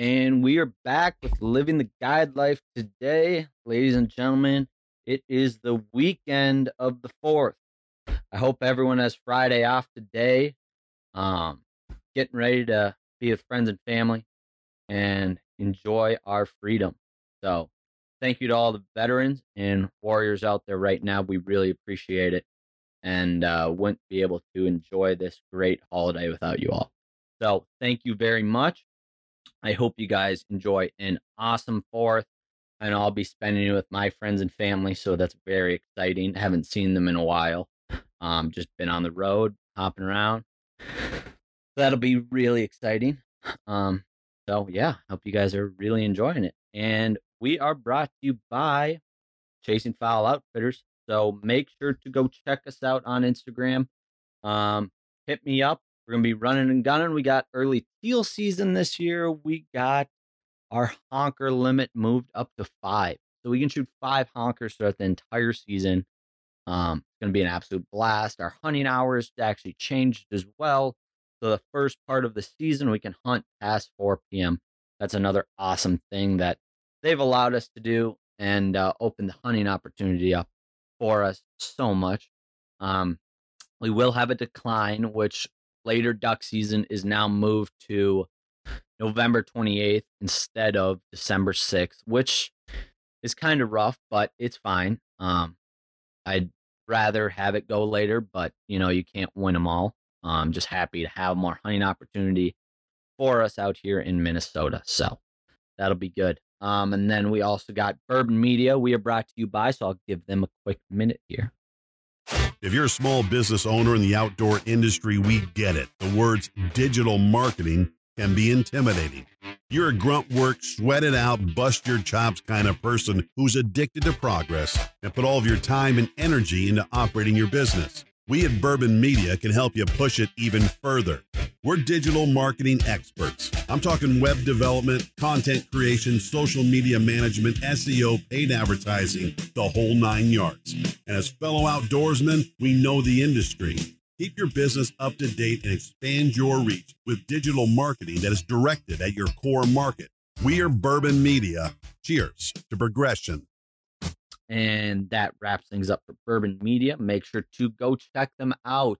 And we are back with Living the Guide Life today, ladies and gentlemen. It is the weekend of the 4th. I hope everyone has Friday off today. Um, getting ready to be with friends and family and enjoy our freedom. So, thank you to all the veterans and warriors out there right now. We really appreciate it and uh, wouldn't be able to enjoy this great holiday without you all. So, thank you very much. I hope you guys enjoy an awesome fourth. And I'll be spending it with my friends and family. So that's very exciting. haven't seen them in a while. Um, just been on the road, hopping around. That'll be really exciting. Um, so yeah, hope you guys are really enjoying it. And we are brought to you by Chasing Fowl Outfitters. So make sure to go check us out on Instagram. Um, hit me up we're gonna be running and gunning. We got early teal season this year. We got our honker limit moved up to five, so we can shoot five honkers throughout the entire season. Um, it's gonna be an absolute blast. Our hunting hours actually changed as well. So the first part of the season, we can hunt past 4 p.m. That's another awesome thing that they've allowed us to do and uh, open the hunting opportunity up for us so much. Um, we will have a decline, which later duck season is now moved to November 28th instead of December 6th, which is kind of rough, but it's fine. Um, I'd rather have it go later, but you know, you can't win them all. I'm just happy to have more hunting opportunity for us out here in Minnesota. So that'll be good. Um, and then we also got Bourbon Media. We are brought to you by, so I'll give them a quick minute here. If you're a small business owner in the outdoor industry, we get it. The words digital marketing can be intimidating. You're a grunt work, sweat it out, bust your chops kind of person who's addicted to progress and put all of your time and energy into operating your business. We at Bourbon Media can help you push it even further. We're digital marketing experts. I'm talking web development, content creation, social media management, SEO, paid advertising, the whole nine yards. And as fellow outdoorsmen, we know the industry. Keep your business up to date and expand your reach with digital marketing that is directed at your core market. We are Bourbon Media. Cheers to progression. And that wraps things up for Bourbon Media. Make sure to go check them out.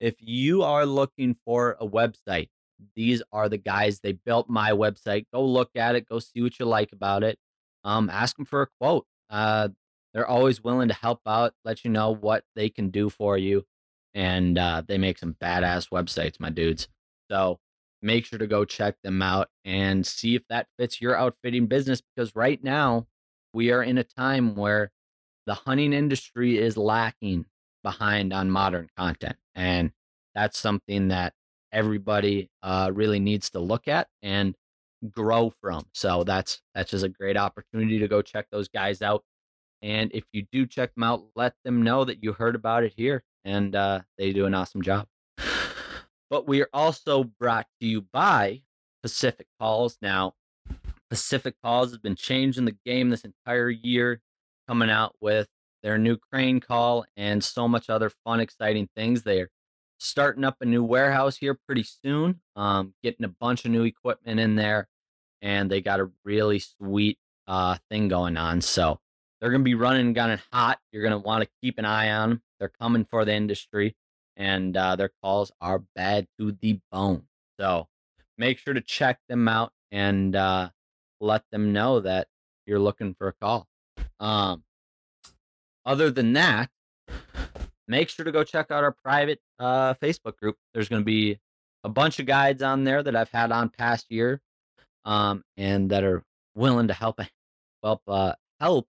If you are looking for a website, these are the guys. They built my website. Go look at it. Go see what you like about it. Um, ask them for a quote. Uh, they're always willing to help out, let you know what they can do for you. And uh, they make some badass websites, my dudes. So make sure to go check them out and see if that fits your outfitting business because right now we are in a time where the hunting industry is lacking behind on modern content. And that's something that everybody uh, really needs to look at and grow from. So that's that's just a great opportunity to go check those guys out. And if you do check them out, let them know that you heard about it here, and uh, they do an awesome job. But we are also brought to you by Pacific Calls. Now, Pacific Calls has been changing the game this entire year, coming out with their new crane call and so much other fun, exciting things. They're starting up a new warehouse here pretty soon, um, getting a bunch of new equipment in there, and they got a really sweet uh, thing going on. So they're going to be running gunning hot. You're going to want to keep an eye on them. They're coming for the industry, and uh, their calls are bad to the bone. So make sure to check them out and uh, let them know that you're looking for a call. Um, other than that, make sure to go check out our private uh, Facebook group. There's going to be a bunch of guides on there that I've had on past year, um, and that are willing to help help uh, help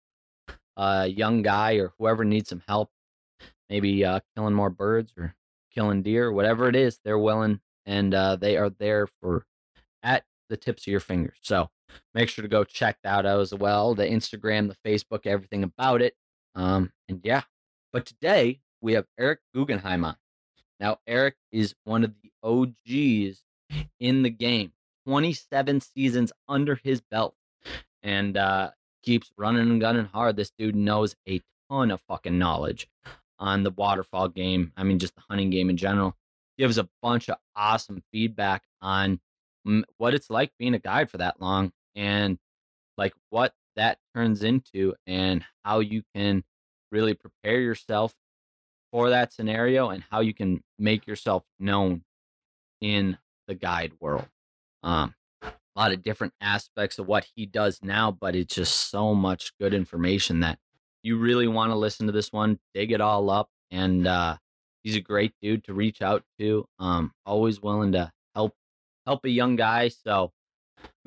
a young guy or whoever needs some help, maybe uh, killing more birds or killing deer, whatever it is. They're willing and uh, they are there for at the tips of your fingers. So make sure to go check that out as well. The Instagram, the Facebook, everything about it. Um, and yeah. But today we have Eric Guggenheim on. Now, Eric is one of the OGs in the game. 27 seasons under his belt. And uh, keeps running and gunning hard. This dude knows a ton of fucking knowledge on the waterfowl game. I mean, just the hunting game in general. Gives a bunch of awesome feedback on what it's like being a guide for that long and like what that turns into and how you can really prepare yourself for that scenario and how you can make yourself known in the guide world. Um, a lot of different aspects of what he does now, but it's just so much good information that you really want to listen to this one, dig it all up, and uh, he's a great dude to reach out to. Um, always willing to help help a young guy. So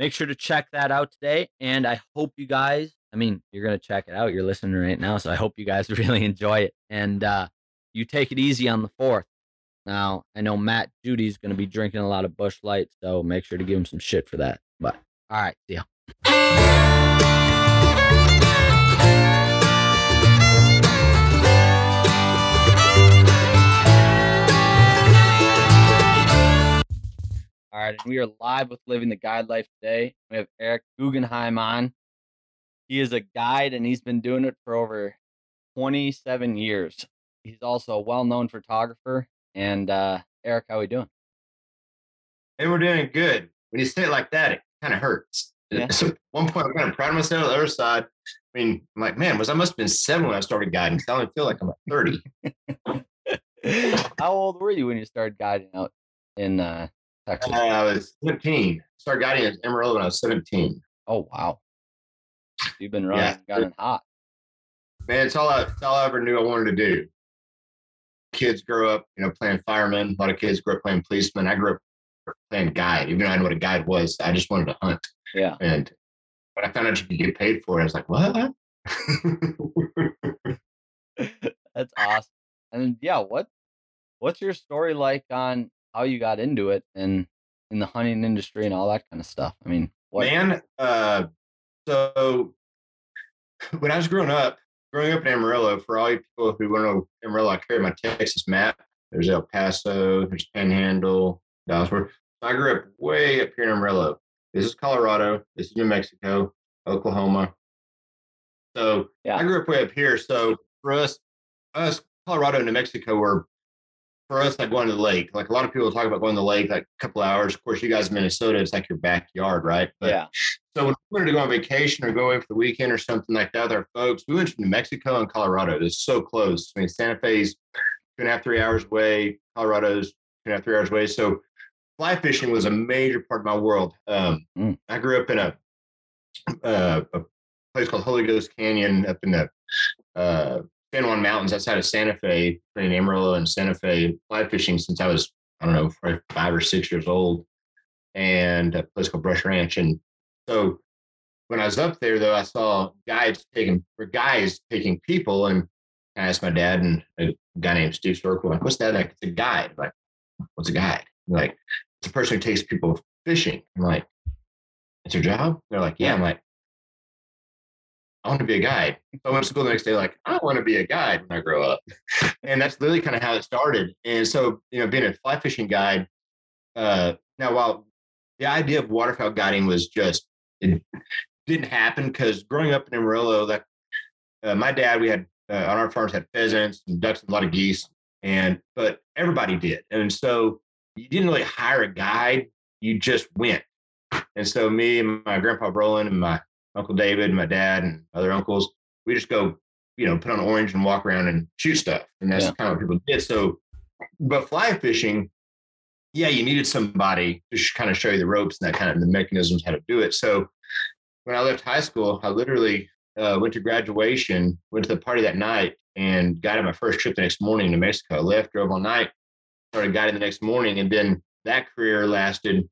make sure to check that out today. And I hope you guys, I mean, you're gonna check it out. You're listening right now, so I hope you guys really enjoy it. And uh, you take it easy on the fourth. Now, I know Matt Judy's going to be drinking a lot of Busch Light, so make sure to give him some shit for that. But all right, see All right, and we are live with Living the Guide Life today. We have Eric Guggenheim on. He is a guide and he's been doing it for over 27 years. He's also a well-known photographer. And uh, Eric, how are we doing? Hey, we're doing good. When you say it like that, it kind of hurts. Yeah. So at one point, I'm kind of proud of myself. On the other side, I mean, I'm like, man, was I must have been seven when I started guiding. I only feel like I'm like 30. how old were you when you started guiding out in uh, Texas? Uh, I was 17. Started guiding at Amarillo when I was 17. Oh wow, you've been running, yeah. gotten hot. Man, it's all I, it's all I ever knew I wanted to do kids grow up, you know, playing firemen. A lot of kids grow up playing policemen. I grew up playing guide. Even though I know what a guide was, I just wanted to hunt. Yeah. And when I found out you could get paid for it, I was like, what? That's awesome. And yeah, what what's your story like on how you got into it and in the hunting industry and all that kind of stuff? I mean, what? man, uh, so when I was growing up, growing up in Amarillo, for all you people who want to know Amarillo, I carry my Texas map. There's El Paso, there's Panhandle, Dallasburg. I grew up way up here in Amarillo. This is Colorado. This is New Mexico, Oklahoma. So yeah. I grew up way up here. So for us, us Colorado and New Mexico were for us like going to the lake. Like a lot of people talk about going to the lake like a couple hours. Of course, you guys in Minnesota, it's like your backyard, right? But, yeah. So when we wanted to go on vacation or go away for the weekend or something like that with our folks, we went to New Mexico and Colorado. It's so close. I mean, Santa Fe's two and a half, three hours away. Colorado's two and a half, three hours away. So fly fishing was a major part of my world. Um, mm. I grew up in a, uh, a place called Holy Ghost Canyon up in the uh, San Juan Mountains outside of Santa Fe, between Amarillo and Santa Fe, fly fishing since I was, I don't know, five or six years old, and a place called Brush Ranch. And so when I was up there, though, I saw guides taking, or guys taking people, and I asked my dad and a guy named Steve Circle, like, what's that like? It's a guide. I'm like, what's a guide? I'm like, it's a person who takes people fishing. I'm like, it's your job? They're like, yeah. I'm like, I want to be a guide. So I went to school the next day, like, I want to be a guide when I grow up. and that's literally kind of how it started. And so, you know, being a fly fishing guide, uh, now while the idea of waterfowl guiding was just, it didn't happen because growing up in Amarillo, that uh, my dad, we had uh, on our farms had pheasants and ducks and a lot of geese. And, but everybody did. And so you didn't really hire a guide, you just went. And so me and my grandpa Roland and my Uncle David, my dad, and other uncles, we just go, you know, put on orange and walk around and shoot stuff. And that's yeah. kind of what people did. So, but fly fishing, yeah, you needed somebody to kind of show you the ropes and that kind of the mechanisms how to do it. So when I left high school, I literally uh, went to graduation, went to the party that night, and got on my first trip the next morning to Mexico. I left, drove all night, started guiding the next morning, and then that career lasted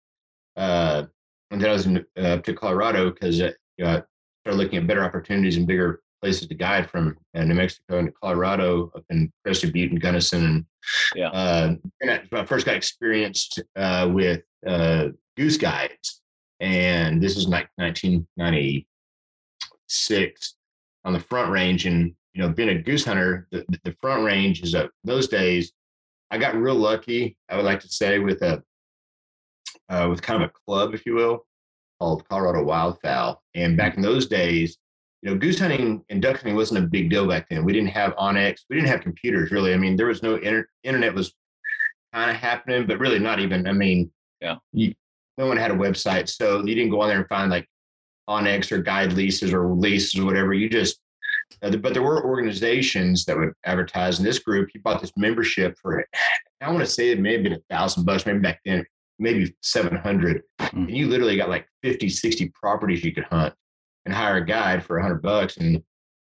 uh, until I was in, uh, to Colorado because uh, started looking at better opportunities and bigger places to guide from uh, New Mexico into Colorado, up in Crested Butte and Gunnison. And, yeah. uh, and I, first got experienced uh, with uh, goose guides. And this is like 1996 on the front range. And, you know, being a goose hunter, the, the front range is a, those days, I got real lucky, I would like to say, with a, uh, with kind of a club, if you will called Colorado Wildfowl. And back in those days, you know, goose hunting and duck hunting wasn't a big deal back then. We didn't have onX. We didn't have computers really. I mean, there was no inter- internet was kind of happening, but really not even. I mean, yeah. You, no one had a website, so you didn't go on there and find like onX or guide leases or leases or whatever. You just uh, but there were organizations that would advertise in this group. You bought this membership for I want to say it may have been a thousand bucks, maybe back then, maybe 700. Mm. And you literally got like 50, 60 properties you could hunt and hire a guide for a hundred bucks. And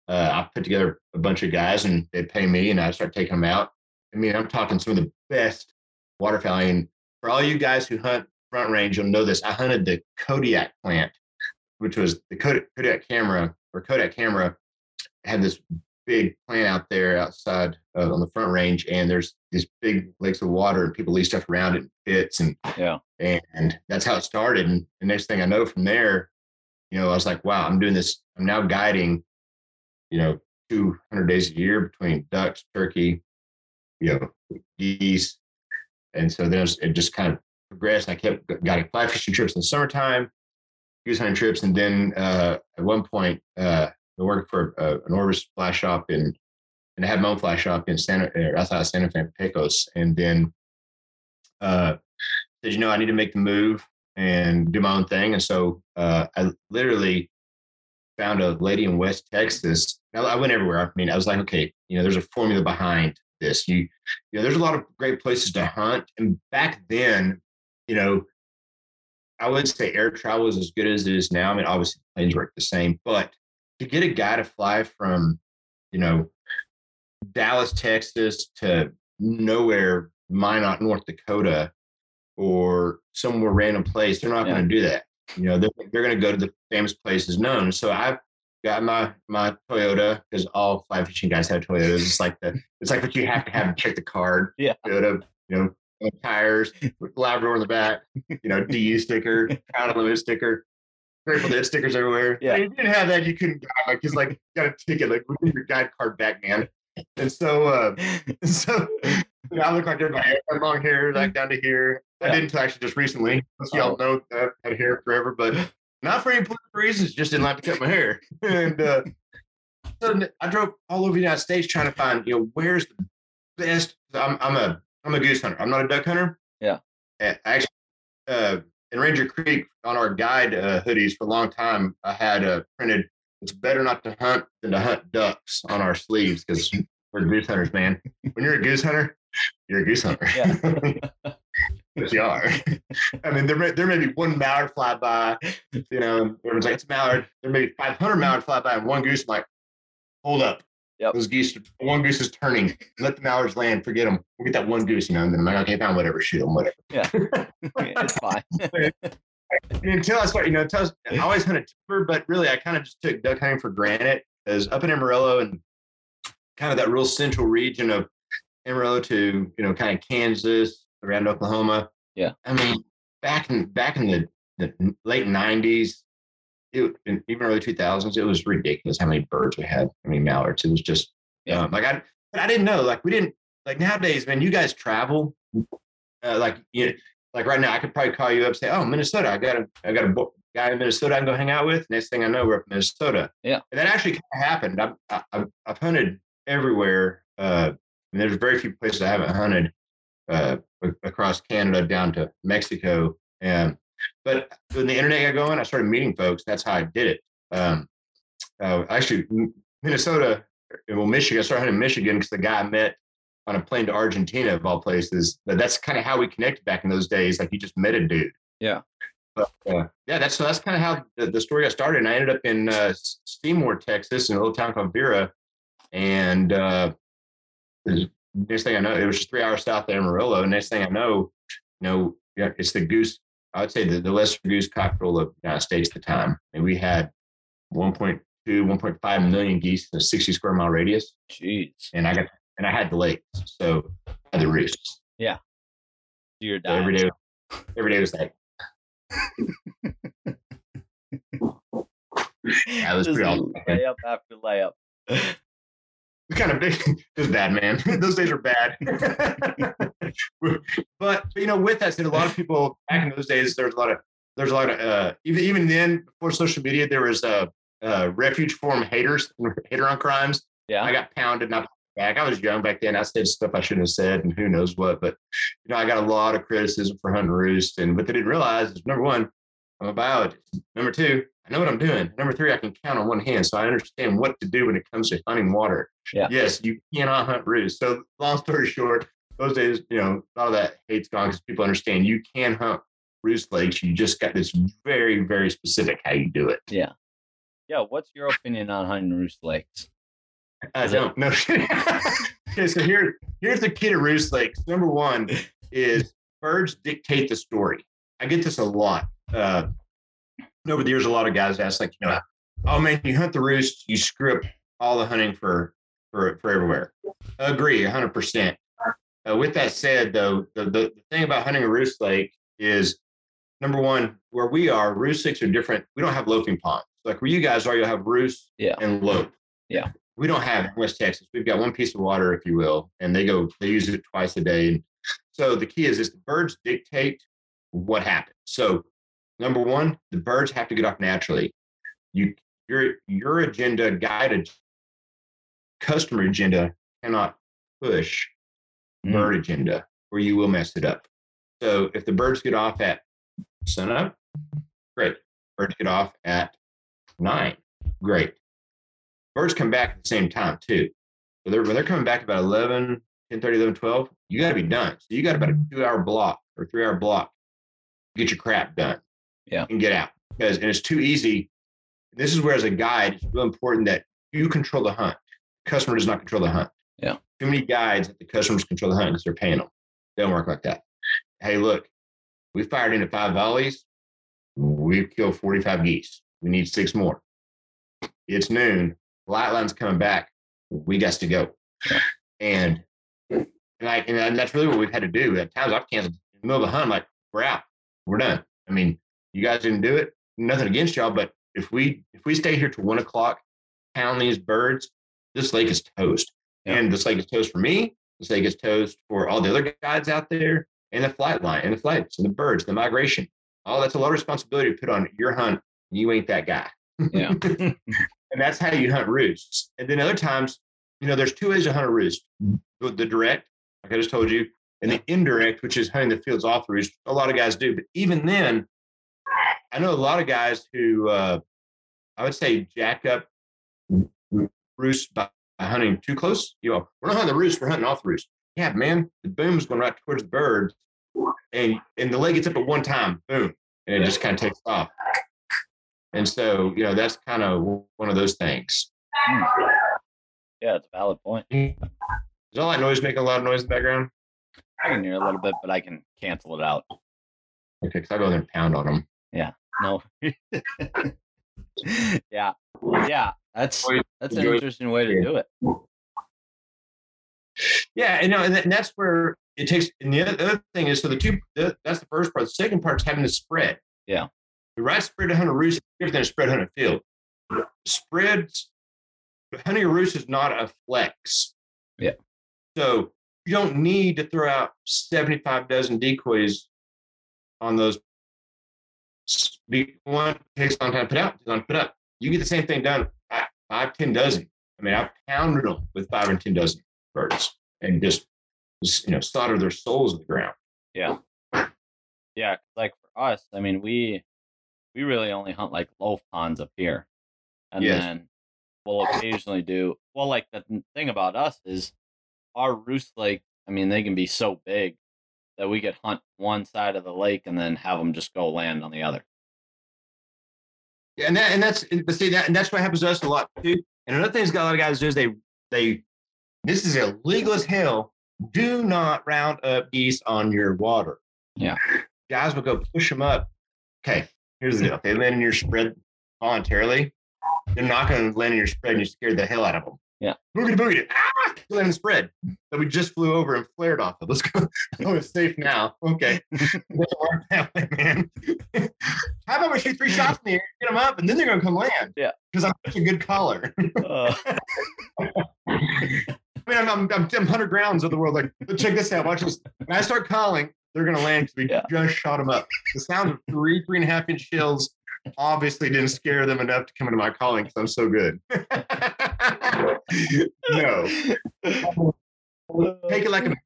uh, I put together a bunch of guys and they'd pay me and I start taking them out. I mean, I'm talking some of the best waterfowl. And for all you guys who hunt front range, you'll know this. I hunted the Kodiak plant, which was the Kodiak camera or Kodak camera had this big plant out there outside uh, on the front range, and there's these big lakes of water, and people leave stuff around it, pits, and yeah, and that's how it started. And the next thing I know, from there, you know, I was like, wow, I'm doing this. I'm now guiding, you know, 200 days a year between ducks, turkey, you know, geese, and so then it, was, it just kind of progressed. I kept getting fly fishing trips in the summertime, goose hunting trips, and then uh, at one point. Uh, I worked for uh, an Orvis flash shop in, and I had my own flash shop in Santa, uh, outside of Santa Fe, Pecos. And then uh, said, you know, I need to make the move and do my own thing. And so uh, I literally found a lady in West Texas. I went everywhere. I mean, I was like, okay, you know, there's a formula behind this. You, you know, there's a lot of great places to hunt. And back then, you know, I would say air travel is as good as it is now. I mean, obviously planes work the same, but to get a guy to fly from, you know, Dallas, Texas to nowhere, Minot, North Dakota, or somewhere random place, they're not yeah. going to do that. You know, they're, they're going to go to the famous places known. So I've got my my Toyota because all fly fishing guys have Toyotas. It's like the it's like what you have to have to check the card. Yeah. Toyota, you know, tires, Labrador in the back, you know, DU sticker, Trout Unlimited sticker. Grateful Dead stickers everywhere. Yeah. If you didn't have that, you couldn't guide. Like, cause like, you got a ticket, like, we need your guide card back, man. And so, uh, so you know, I look like everybody. I had long hair, like down to here. I yeah. didn't actually just recently. Most y'all oh. know that I had hair forever, but not for any political reasons. Just didn't like to cut my hair. And uh, so I drove all over the United States trying to find, you know, where's the best. I'm, I'm a I'm a goose hunter. I'm not a duck hunter. Yeah. I actually uh, in Ranger Creek on our guide uh, hoodies for a long time, I had uh, printed "It's better not to hunt than to hunt ducks" on our sleeves because we're goose hunters, man. When you're a goose hunter, you're a goose hunter. Yeah. You are. I mean, there may, there may be one mallard fly by, you know, everyone's like, it's mallard. There may be 500 mallard fly by and one goose. I'm like, hold up. Yep. Those geese, one goose is turning. Let the mallards land. Forget them. We'll get that one goose, you know, and then I'm like, okay, fine, whatever, shoot them, whatever. Yeah, it's fine. and until I started, you know, until I, I always hunted timber, but really I kind of just took duck hunting for granted because up in Amarillo and kind of that real central region of Amarillo to, you know, kind of Kansas, around Oklahoma. Yeah. I mean, back in back in the, the late nineties, it, even early 2000s, it was ridiculous how many birds we had. I mean, mallards. It was just. Um, like I, I didn't know. Like we didn't like nowadays, man. You guys travel, uh, like you, know, like right now. I could probably call you up, and say, "Oh, Minnesota. I got a, I got a guy in Minnesota I can go hang out with." Next thing I know, we're up in Minnesota. Yeah, and that actually kind of happened. I've, I've, I've hunted everywhere. Uh, and there's very few places I haven't hunted uh, across Canada down to Mexico. And but when the internet got going, I started meeting folks. That's how I did it. Um, uh, actually, Minnesota, well, Michigan. I started hunting in Michigan because the guy I met on a plane to Argentina, of all places. But that's kind of how we connected back in those days. Like you just met a dude. Yeah. But, uh, yeah, that's so that's kind of how the, the, story got started. And I ended up in uh, Seymour, Texas, in a little town called Vera. And uh, next thing I know, it was just three hours south of Amarillo. And next thing I know, you know, yeah, it's the goose I would say the, the lesser goose capital of the United States at the time. And we had 1.2, 1.5 million geese in a 60 square mile radius. Jeez. And I got, and I had the lake, So I had the roosts. Yeah. You're so every day, every day was like, it was pretty awesome. Layup after layup. Kind of big. It was bad, man. Those days are bad. but you know, with that said, a lot of people back in those days, there's a lot of there's a lot of uh, even even then before social media, there was a uh, uh, refuge forum haters, hater on crimes. Yeah, I got pounded, and I back. I was young back then. I said stuff I shouldn't have said, and who knows what. But you know, I got a lot of criticism for hunting roost, and what they didn't realize is number one, I'm a biologist. Number two, I know what I'm doing. Number three, I can count on one hand, so I understand what to do when it comes to hunting water. Yeah. Yes, you cannot hunt roost. So, long story short, those days, you know, a lot of that hate's gone because people understand you can hunt roost lakes. You just got this very, very specific how you do it. Yeah. Yeah. What's your opinion on hunting roost lakes? I Is don't know. okay, so here, here's the key to roost lakes. Number one is birds dictate the story. I get this a lot. Uh, over the years, a lot of guys ask, like, you know, oh man, you hunt the roost, you screw up all the hunting for for for everywhere. Agree, 100. percent uh, With that said, though, the, the thing about hunting a roost lake is number one, where we are, roost lakes are different. We don't have loafing ponds. Like where you guys are, you'll have roost Yeah. and loaf. Yeah. We don't have in West Texas. We've got one piece of water, if you will, and they go, they use it twice a day. And so the key is is the birds dictate what happens. So number one, the birds have to get off naturally. You your your agenda, guided customer agenda cannot push Mm. bird agenda or you will mess it up. So if the birds get off at sunup, great. Birds get off at nine, great. Birds come back at the same time too. So they're, when they're coming back about 11, 10, 30, 11, 12, you got to be done. So you got about a two hour block or three hour block. to Get your crap done. Yeah. And get out because, and it's too easy. This is where, as a guide, it's real important that you control the hunt. customer does not control the hunt. Yeah. Too many guides that the customers control the hunt because they're paying them. They don't work like that. Hey, look, we fired into five volleys. We've killed 45 geese. We need six more. It's noon. Light line's coming back. We got to go. And and, I, and that's really what we've had to do. At times I've canceled in the middle of the hunt, I'm like, we're out. We're done. I mean, you guys didn't do it. Nothing against y'all, but if we if we stay here till one o'clock, pound these birds, this lake is toast. Yeah. And this lake is toast for me. This lake is toast for all the other guides out there, and the flight line, and the flights, and the birds, the migration. Oh, that's a lot of responsibility to put on your hunt. And you ain't that guy. Yeah. and that's how you hunt roosts. And then other times, you know, there's two ways to hunt a roost: the, the direct, like I just told you, and the indirect, which is hunting the fields off the roost. A lot of guys do, but even then, I know a lot of guys who uh, I would say jack up roost by hunting too close. You know, we're not hunting the roost; we're hunting off the roost. Yeah, man, the boom's going right towards the birds, and and the leg gets up at one time, boom, and it just kind of takes off. And so, you know, that's kind of one of those things. Yeah, it's a valid point. Does all that noise make a lot of noise in the background? I can hear a little bit, but I can cancel it out. Okay, because I go there and pound on them. No. yeah. Yeah. That's that's an interesting way to do it. Yeah, and, no, and and that's where it takes. And the other, the other thing is, so the two, the, that's the first part. The second part is having the spread. Yeah. The right spread to hunt a roost is different than a spread to hunt a field. Spreads, hunting a roost is not a flex. Yeah. So you don't need to throw out 75 dozen decoys on those. Be- One takes a long time to put out, takes long to put up. You get the same thing done, five, five, 10 dozen. I mean, I pounded them with five and 10 dozen birds and just, just you know, solder their souls in the ground. Yeah. Yeah. Like for us, I mean, we we really only hunt like loaf ponds up here. And Yes. then we'll occasionally do well like the thing about us is our roost lake, I mean, they can be so big that we could hunt one side of the lake and then have them just go land on the other. Yeah, and that and that's but see that and that's what happens to us a lot too. And another thing that's got a lot of guys do is they they this is illegal as hell. Do not round up geese on your water. Yeah. Guys will go push them up. Okay, here's the deal. If they land in your spread voluntarily, they're not going to land in your spread and you scared the hell out of them. Yeah. Boogity boogity. Ah! In the spread that we just flew over and flared off of. Let's go. Oh, it's safe now. Okay. Doesn't work that way, man. How about we shoot three shots in the air, get them up, and then they're going to come land? Yeah. Because I'm such a good caller. Uh, I mean, I'm, I'm, I'm, I'm 100 grounds of the world. Like, check this out. Watch this. When I start calling, they're going to land because we Yeah. just shot them up. The sound of three, three and a half inch shells obviously didn't scare them enough to come into my calling because I'm so good. no. Take it like a man.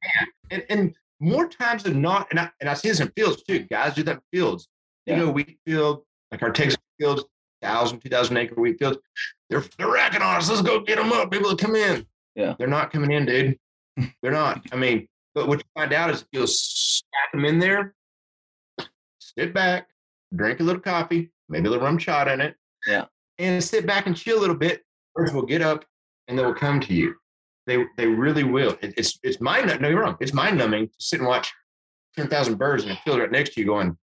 And, and more times than not, and I, and I see this in fields too. Guys do that in fields. Yeah. You know, wheat field, like our Texas fields, 1,000, 2,000 acre wheat fields, they're, they're racking on us. Let's go get them up. People to come in. Yeah. They're not coming in, dude. They're not. I mean, but what you find out is if you'll stack them in there, sit back, drink a little coffee, maybe a little rum shot in it. Yeah. And sit back and chill a little bit. Birds will get up and they will come to you. They they really will. It, it's it's mind no you're wrong. It's mind numbing to sit and watch ten thousand birds in a field right next to you going,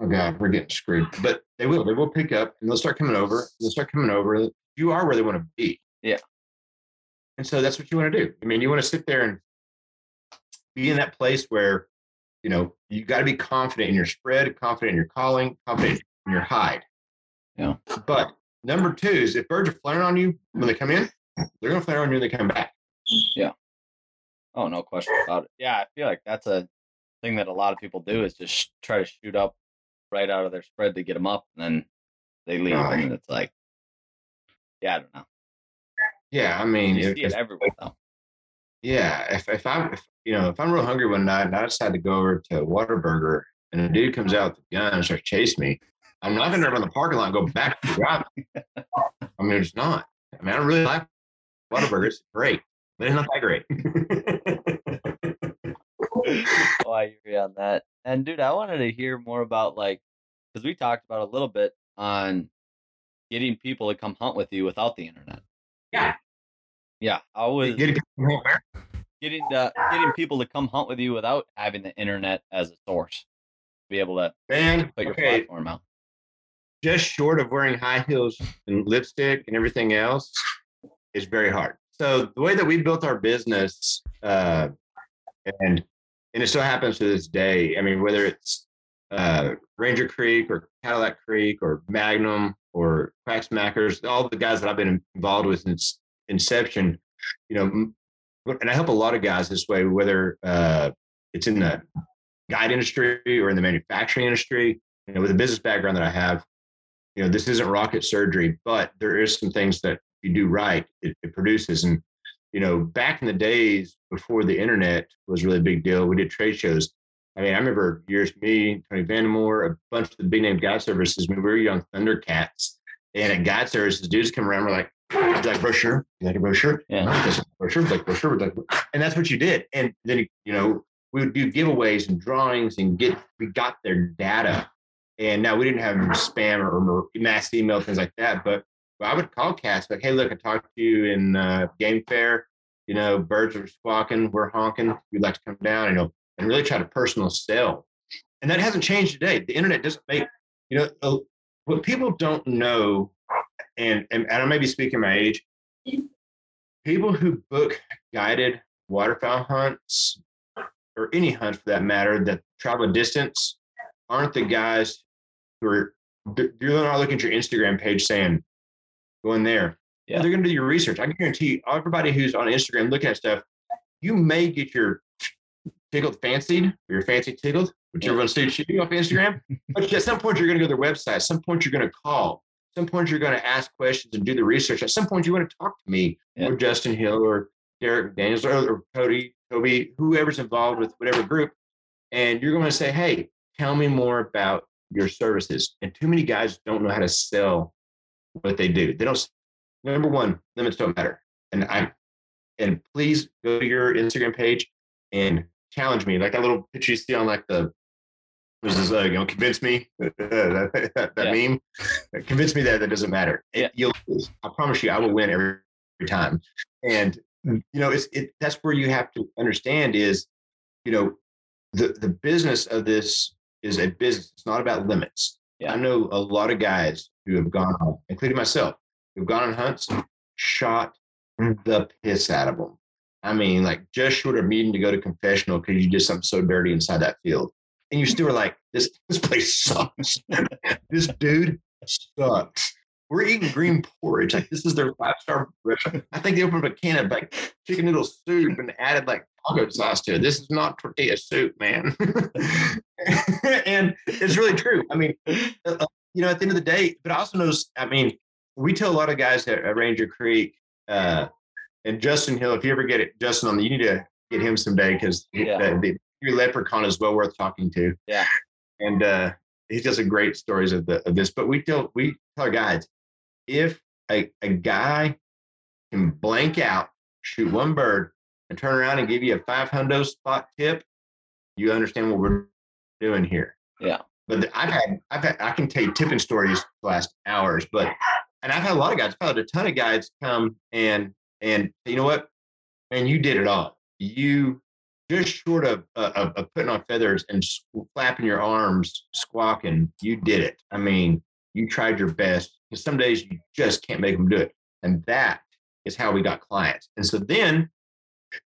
Oh God, we're getting screwed. But they will. They will pick up and they'll start coming over. They'll start coming over. You are where they want to be. Yeah. And so that's what you want to do. I mean, you want to sit there and be in that place where, you know, you got to be confident in your spread, confident in your calling, confident in your hide. Yeah. But number two is if birds are flaring on you when they come in, they're to flare on you when they come back. Yeah. Oh, no question about it. Yeah, I feel like that's a thing that a lot of people do is just sh- try to shoot up right out of their spread to get them up, and then they leave, Right. and it's like, yeah, I don't know. Yeah. I mean, You if, see it everywhere though. yeah. If, if I'm, if, you know, if I'm real hungry one night and I decide to go over to Whataburger and a dude comes out with a gun and starts chasing me, I'm not going to run the parking lot and go back to the drive. I mean, it's not. I mean, I really like Whataburger. It's great, but it's not that great. oh, I agree on that. And dude, I wanted to hear more about like because we talked about a little bit on getting people to come hunt with you without the internet. Yeah. Yeah, I was Get it- getting to, getting people to come hunt with you without having the internet as a source. To be able to Man, put your okay, platform out. Just short of wearing high heels and lipstick and everything else is very hard. So the way that we built our business, uh, and and it still happens to this day. I mean, whether it's uh, Ranger Creek or Cadillac Creek or Magnum or Quacksmackers, all the guys that I've been involved with since inception, you know, and I help a lot of guys this way, whether uh, it's in the guide industry or in the manufacturing industry. You know, with the business background that I have, you know, this isn't rocket surgery, but there is some things that you do right, it, it produces. And, you know, back in the days before the internet was really a big deal, we did trade shows. I mean, I remember years, me, Tony Vandemore, a bunch of the big name guide services, when we were young Thundercats. And at guide services, dudes come around, we're like, "Would you like brochure? You like a brochure? Yeah. Brochure, like brochure, like, and that's what you did. And then, you know, we would do giveaways and drawings and get, we got their data. And now we didn't have spam or, mass email, things like that. But I would call cats like, hey, look, I talked to you in uh, game fair. You know, birds are squawking, we're honking. You'd like to come down, you know, and really try to personal sell. And that hasn't changed today. The internet doesn't make, you know, uh, what people don't know, and, and, and I may be speaking my age, people who book guided waterfowl hunts or any hunt for that matter that travel a distance aren't the guys who are you're not looking at your Instagram page saying, go in there. Yeah. They're going to do your research. I can guarantee you, everybody who's on Instagram looking at stuff, you may get your tickled fancied or your fancy tickled, whichever one suits you off Instagram. but at some point, you're going to go to their website. At some point, you're going to call. At some point, you're going to ask questions and do the research. At some point, you want to talk to me Yeah. or Justin Hill or Derek Daniels or, or Cody, Toby, whoever's involved with whatever group. And you're going to say, hey, tell me more about your services. And too many guys don't know how to sell what they do. They don't. Number one, limits don't matter. And I, and please go to your Instagram page and challenge me, like that little picture you see on like the. This is uh, you know, convince me that, that, Yeah. meme. Convince me that that doesn't matter. Yeah. You'll. I promise you, I will win every, every time. And you know, it's it. That's where you have to understand is, you know, the the business of this is a business. It's not about limits. Yeah. I know a lot of guys who have gone on, including myself, who've gone on hunts, shot the piss out of them. I mean, like just short of needing to go to confessional because you did something so dirty inside that field. And you still were like, this this place sucks. this dude sucks. We're eating green porridge. Like this is their five star restaurant. I think they opened up a can of like chicken noodle soup and added like taco sauce to it. This is not tortilla soup, man. and it's really true. I mean, a, you know, at the end of the day, but I also know, I mean, we tell a lot of guys at, at Ranger Creek, uh, and Justin Hill, if you ever get it, Justin on the, you need to get him someday because Yeah. the, the, your leprechaun is well worth talking to. Yeah. And uh, he does some great stories of, the, of this. But we tell we tell our guys if a, a guy can blank out, shoot one bird, and turn around and give you a five hundo spot tip, you understand what we're doing here. Yeah. But I've had I've had I can tell you tipping stories the last hours, but and I've had a lot of guys, I've had a ton of guys come and and you know what, man, you did it all. You just short of, uh, of, of putting on feathers and flapping your arms, squawking, you did it. I mean, you tried your best. Because some days you just can't make them do it, and that is how we got clients. And so then,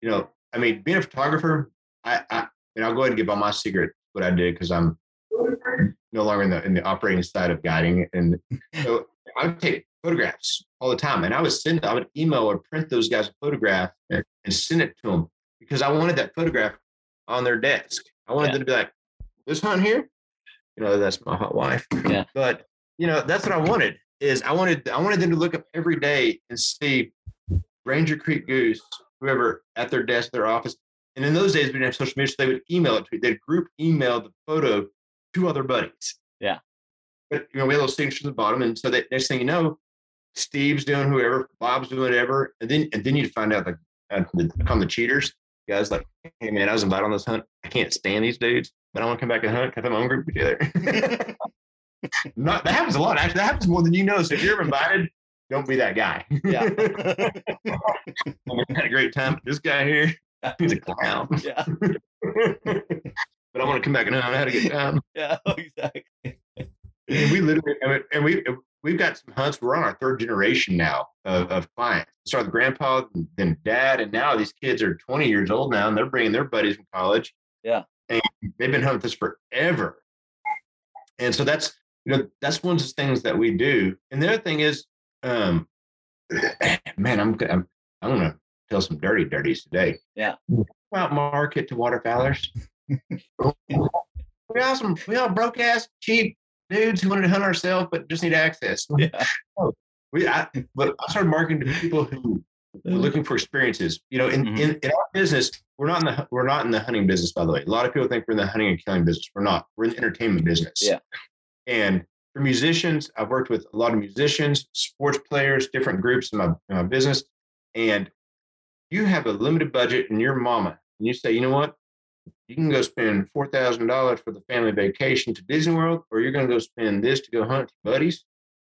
you know, I mean, being a photographer, I, I and I'll go ahead and give all my secret what I did because I'm no longer in the in the operating side of guiding. And so I would take photographs all the time, and I would send, I would email or print those guys a photograph and, and send it to them because I wanted that photograph on their desk. I wanted Yeah. them to be like, "This hunt here, you know, that's my hot wife." Yeah. But you know, that's what I wanted. Is I wanted I wanted them to look up every day and see Ranger Creek Goose, whoever at their desk, their office. And in those days, we didn't have social media, so they would email it to they'd group email the photo to other buddies. Yeah. But you know, we had those signatures at the bottom, and so that next thing you know, Steve's doing whoever, Bob's doing whatever, and then and then you'd find out like uh, the, come the cheaters. Guys like, hey man, I was invited on this hunt. I can't stand these dudes, but I want to come back and hunt. Can I put my own group together? Not that happens a lot. Actually, that happens more than you know. So if you're invited, don't be that guy. Yeah. I had a great time. This guy here, he's a clown. yeah, but I want to come back and hunt. I had a good time. yeah, exactly. And we literally, I mean, and we we've got some hunts. We're on our third generation now of, of clients. Started with grandpa, then dad, and now these kids are 20 years old now, and they're bringing their buddies from college. Yeah. and they've been hunting this forever. And so that's you know that's one of the things that we do. And the other thing is, um, man, I'm I'm I'm gonna tell some dirty dirties today. Yeah. Go out market to waterfowlers. we all some we all broke ass cheap dudes who wanted to hunt ourselves but just need access. Yeah. We I but I started marketing to people who were looking for experiences. You know, in, Mhm. in, in our business, we're not in the we're not in the hunting business, by the way. A lot of people think we're in the hunting and killing business. We're not. We're in the entertainment business. Yeah. And for musicians, I've worked with a lot of musicians, sports players, different groups in my, in my business. And you have a limited budget and your mama, and you say, you know what? You can go spend four thousand dollars for the family vacation to Disney World, or you're gonna go spend this to go hunt your buddies.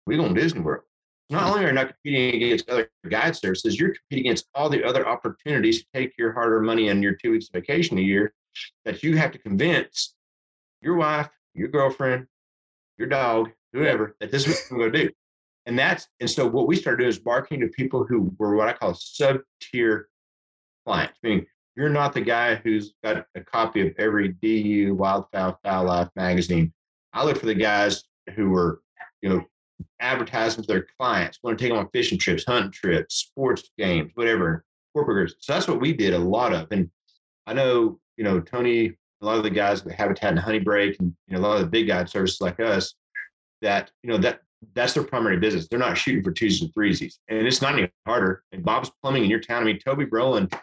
We go to Disney World. Not only are you not competing against other guide services, you're competing against all the other opportunities to take your hard-earned money on your two weeks vacation a year that you have to convince your wife, your girlfriend, your dog, whoever, that this is what we're going to do. And that's and so what we started doing is marketing to people who were what I call sub-tier clients, meaning you're not the guy who's got a copy of every DU Wildfowl Fowl Life magazine. I look for the guys who were, you know, advertising to their clients, want to take them on fishing trips, hunting trips, sports games, whatever, corporate groups. So that's what we did a lot of. And I know, you know, Tony, a lot of the guys at Habitat and Honey Brake, and you know, a lot of the big guide services like us, that you know that that's their primary business. They're not shooting for twos and threesies, and it's not any harder. And Bob's Plumbing in your town. I mean, Toby Brolin,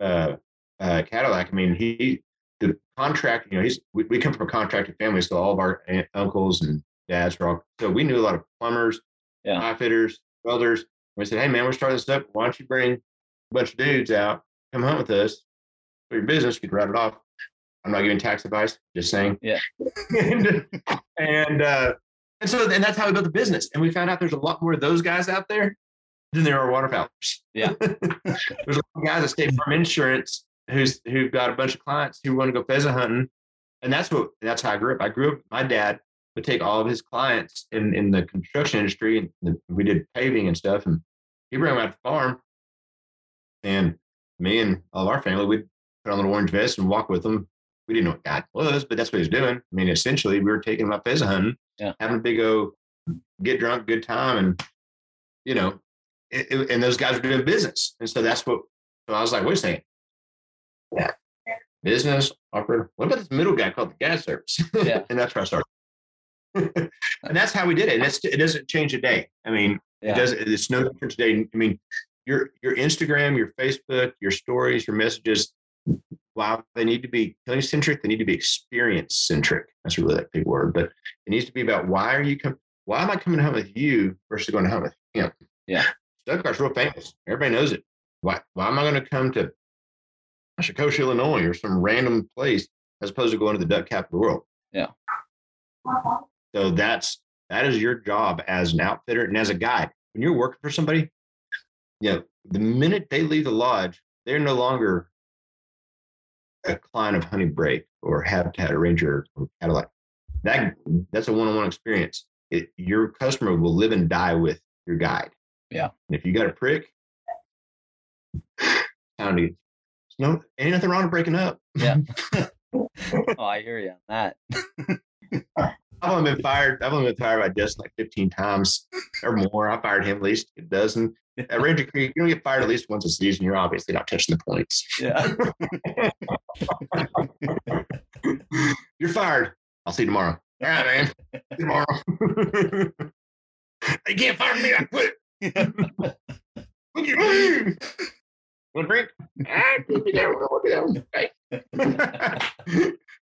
uh, uh, Cadillac. I mean, he the contract. You know, he's we, we come from a contracted family, so all of our aunt, uncles and dads were all. So we knew a lot of plumbers, Yeah. pipe fitters, welders. We said, hey man, we're starting this up. Why don't you bring a bunch of dudes out, come hunt with us for your business? You could write it off. I'm not giving tax advice, just saying. Yeah. and and uh, and so and that's how we built the business. And we found out there's a lot more of those guys out there than there are waterfowlers. Yeah. there's a lot of guys at State Farm Insurance who's who've got a bunch of clients who want to go pheasant hunting. And that's what that's how I grew up. I grew up, my dad would take all of his clients in, in the construction industry and the, we did paving and stuff. And he bring them out to the farm. And me and all of our family, we'd put on little orange vests and walk with them. We didn't know what God was, but that's what he was doing. I mean, essentially, we were taking them out pheasant hunting, Yeah. having a big old get drunk, good time. And, you know, it, it- and those guys were doing business. And so that's what, so I was like, wait a second. Yeah. Business, operator. What about this middle guy called the gas service? Yeah. and that's where I started. and that's how we did it. And it's, it doesn't change a day. I mean, Yeah. it does. It's no different today. I mean, your your Instagram, your Facebook, your stories, your messages. Wow, they need to be killing centric. They need to be experience centric. That's really that big word, but it needs to be about why are you coming? Why am I coming to hunt with you versus going to hunt with him? Yeah. Stuttgart's real famous. Everybody knows it. Why? Why am I going to come to Chicoche, Illinois, or some random place as opposed to going to the duck capital of the world? Yeah. So that's that is your job as an outfitter and as a guide. When you're working for somebody, you know, the minute they leave the lodge, they're no longer a client of Honey Brake or Habitat or Ranger or Cadillac. That that's a one-on-one experience. It, your customer will live and die with your guide. Yeah. And if you got a prick, to no ain't nothing wrong with breaking up. Yeah. oh, I hear you on that. I've only been fired. I've only been fired by Justin like 15 times or more. I fired him at least a dozen. At Ranger Creek, you don't get fired at least once a season. You're obviously not touching the points. Yeah. You're fired. I'll see you tomorrow. All right, man. See tomorrow. you can't fire me. I quit. What you mean? Want a drink? Ah, put me down. Put me down. Okay.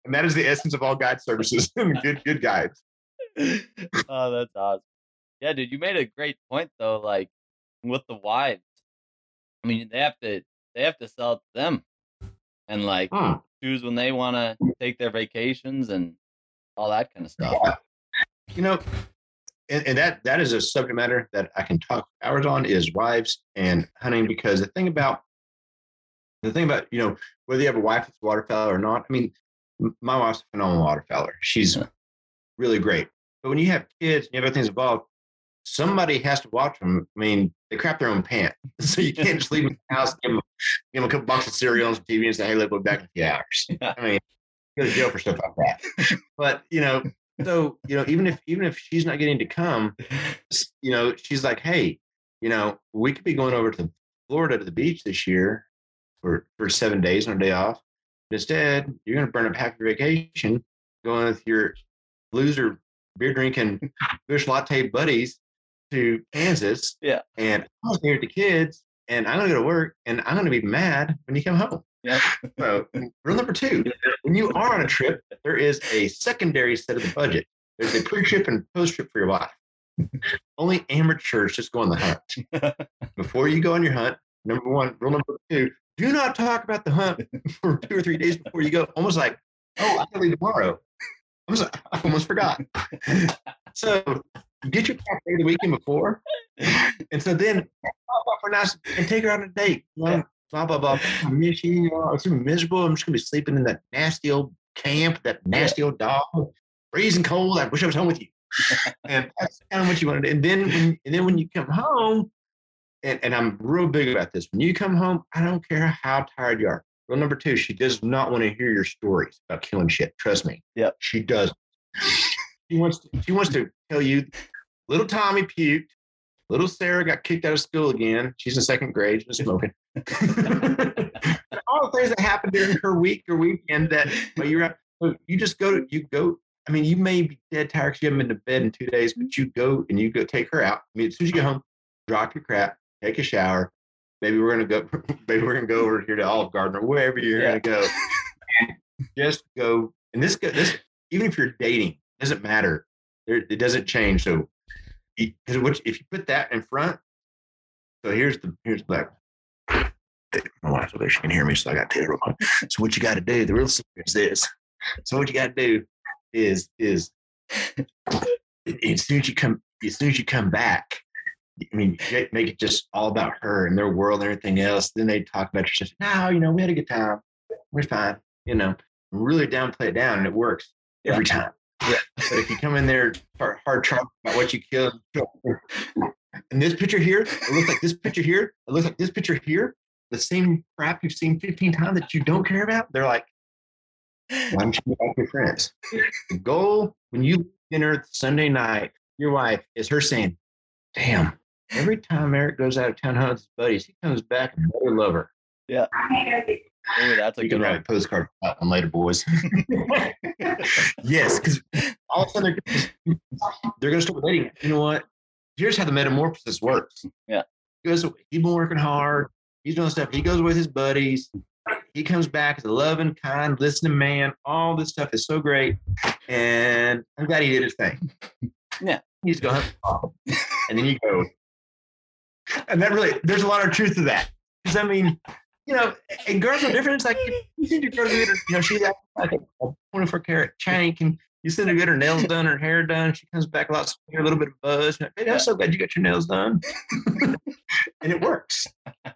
and that is the essence of all guide services. good, good guides. oh, that's awesome. Yeah, dude, you made a great point though. Like with the wives, I mean, they have to they have to sell to them, and like Hmm. choose when they want to take their vacations and all that kind of stuff. you know and, and that that is a subject matter that i can talk hours on is wives and hunting because the thing about the thing about you know whether you have a wife that's a waterfowler or not i mean my wife's a phenomenal waterfowler she's Yeah. really great but when you have kids and you have other things involved somebody has to watch them i mean they crap their own pants. So you can't just leave them in the house give them, give them a couple bucks of cereal and some tv and say hey look we'll be back in a few hours. Yeah. i mean go to jail for stuff like that. But you know so you know even if even if she's not getting to come you know she's like hey you know we could be going over to florida to the beach this year for for seven days on a day off. But instead you're going to burn up half your vacation going with your loser beer drinking Busch Light buddies to kansas Yeah. and i was here with the kids and i'm going to go to work and i'm going to be mad when you come home Yeah. so mm, rule number two when you are on a trip, there is a secondary set of the budget. There's a pre-trip and post-trip for your wife. Only amateurs just go on the hunt. Before you go on your hunt, number one, rule number two, do not talk about the hunt for two or three days before you go. Almost like, oh, I can leave tomorrow. I, was, I almost forgot. so get your ready the weekend before. And so then blah, blah, for nice and take her on a date. You know, blah blah blah. I miss you. you know, it's gonna be miserable. I'm just gonna be sleeping in that nasty old camp, that nasty old dog, freezing cold. I wish I was home with you. and that's kind of what you wanted. And then when and then when you come home, and, and I'm real big about this. When you come home, I don't care how tired you are. Rule number two, she does not want to hear your stories about killing shit. Trust me. Yep. She does. She wants to, she wants to tell you little Tommy puked. Little Sarah got kicked out of school again. She's in second grade, just smoking. All the things that happened during her week or weekend that well, you're so you just go to you go. I mean, you may be dead tired because you haven't been to bed in two days, but you go and you go take her out. I mean, as soon as you get home, drop your crap, take a shower. Maybe we're gonna go. Maybe we're gonna go over here to Olive Garden or wherever you're Yeah. gonna go. Just go. And this this even if you're dating, doesn't matter. There, it doesn't change. So, because if you put that in front, so here's the here's the back. My wife's over there. She can hear me, so I got to tell real quick. So what you got to do? The real secret is this. So what you got to do is is as soon as you come as soon as you come back. I mean, make it just all about her and their world and everything else. Then they talk about your sister. No, you know, we had a good time. We're fine. You know, really downplay it down, and it works every time. Yeah. But if you come in there hard, hard talk about what you killed, and this picture here, it looks like this picture here, it looks like this picture here, the same crap you've seen 15 times that you don't care about, they're like, why don't you like your friends? The goal when you leave dinner Sunday night, your wife is her saying, Damn, every time Eric goes out of town hunting with his buddies, he comes back and better lover. Yeah. Oh, that's a You good can write a postcard on later, boys. yes, because all of a sudden they're, they're going to start dating. You know what? Here's how the metamorphosis works. Yeah. He goes. He's been working hard. He's doing stuff. He goes with his buddies. He comes back as a loving, kind, listening man. All this stuff is so great, and I'm glad he did his thing. Yeah. He's going, and then you go, and that really, there's a lot of truth to that. Because I mean, you know, and girls are different. It's like you send your girl to get her, you know, she's like a 24 karat chain. Can you send her to get her nails done, her hair done? She comes back a lot a little bit of buzz. Like, Baby, I'm so glad you got your nails done. and it works.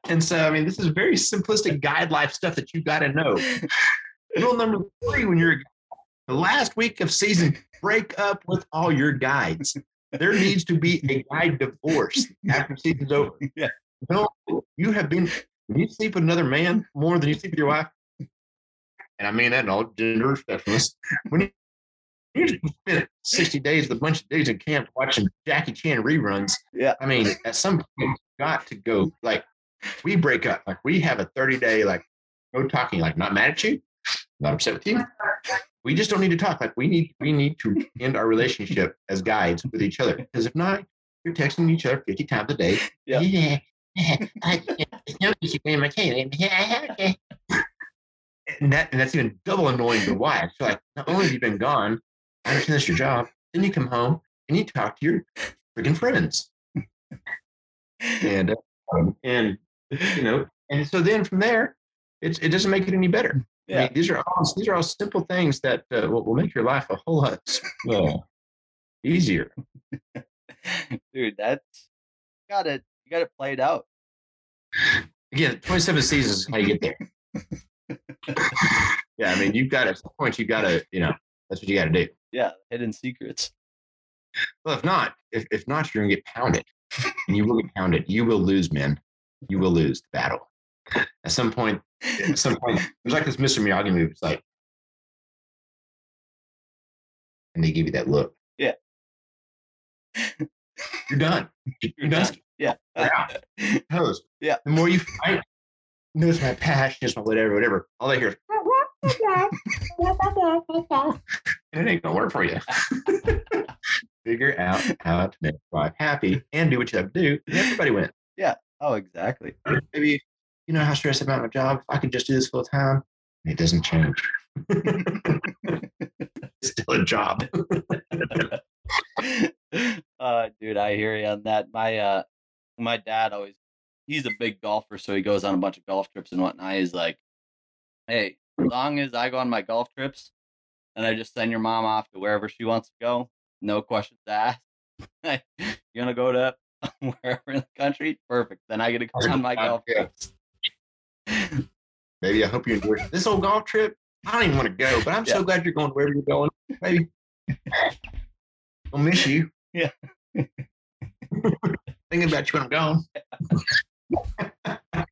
And so, I mean, this is very simplistic guide life stuff that you got to know. Rule number three when you're the last week of season, break up with all your guides. There needs to be a guide divorce after season's over. Yeah. No, you have been you sleep with another man more than you sleep with your wife, and I mean that in all gender respectfulness. When you, you spend 60 days with a bunch of dudes in camp watching Jackie Chan reruns, Yeah. I mean, at some point, you've got to go. Like, we break up. Like, we have a 30 day, like, no talking, like, not mad at you, not upset with you. We just don't need to talk. Like, we need, we need to end our relationship as guides with each other. Because if not, you're texting each other 50 times a day. Yeah. Yeah. I, no, you should be in my cave. Okay. And, that, and that's even double annoying to wife. So, like, not only have you been gone, I understand that's your job. Then you come home and you talk to your freaking friends. And, um, and, you know, and so then from there, it's, it doesn't make it any better. I Yeah. mean, these are all these are all simple things that uh, will, will make your life a whole lot uh, easier. Dude, that's got it. You got it played out. Again, 27 seasons is how you get there. yeah, I mean, you've got to, at some point, you've got to, you know, that's what you got to do. Yeah, hidden secrets. Well, if not, if, if not, you're going to get pounded. And you will get pounded. You will lose, men. You will lose the battle. At some point, at some point, there's like this Mr. Miyagi movie. It's like, and they give you that look. Yeah. You're done. You're done. Yeah. Out. Toast. Yeah. The more you fight, notice my passion, it's my whatever, whatever. All I hear is, and it ain't gonna work for you. Figure out how to make your wife happy and do what you have to do. And everybody wins. Yeah. Oh, exactly. Maybe you know how stressed about my job. If I could just do this full time, it doesn't change. it's still a job. uh, dude, I hear you on that. My uh, my dad always he's a big golfer, so he goes on a bunch of golf trips and whatnot. He's like, "Hey, as long as I go on my golf trips, and I just send your mom off to wherever she wants to go, no questions asked. you gonna go to wherever in the country? Perfect. Then I get to go on my golf Yeah. trips. Maybe I hope you enjoy this old golf trip. I don't even want to go, but I'm so glad you're going wherever you're going. Maybe I'll miss you. Yeah. Thinking about you when I'm gone.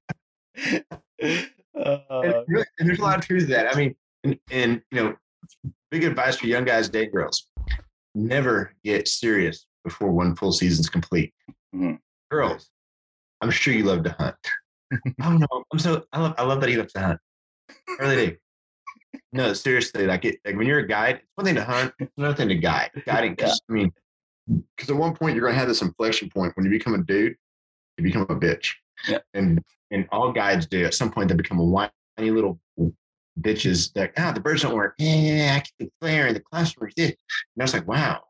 Uh, and, really- and there's a lot of truth to that. I mean, and, and you know, big advice for young guys dating girls: never get serious before one full season's complete. Mhm. Girls, I'm sure you love to hunt. oh no, I'm so I love I love that he loves to hunt. I really do. No, seriously, like it, like when you're a guide, it's one thing to hunt, it's another thing to guide. Guiding, 'cause, I mean, because at one point you're going to have this inflection point when you become a dude, you become a bitch. Yeah. And and all guides do. At some point, they become a whiny little bitches that ah the birds don't work. Yeah, I keep flaring the classroom. And I was like, wow,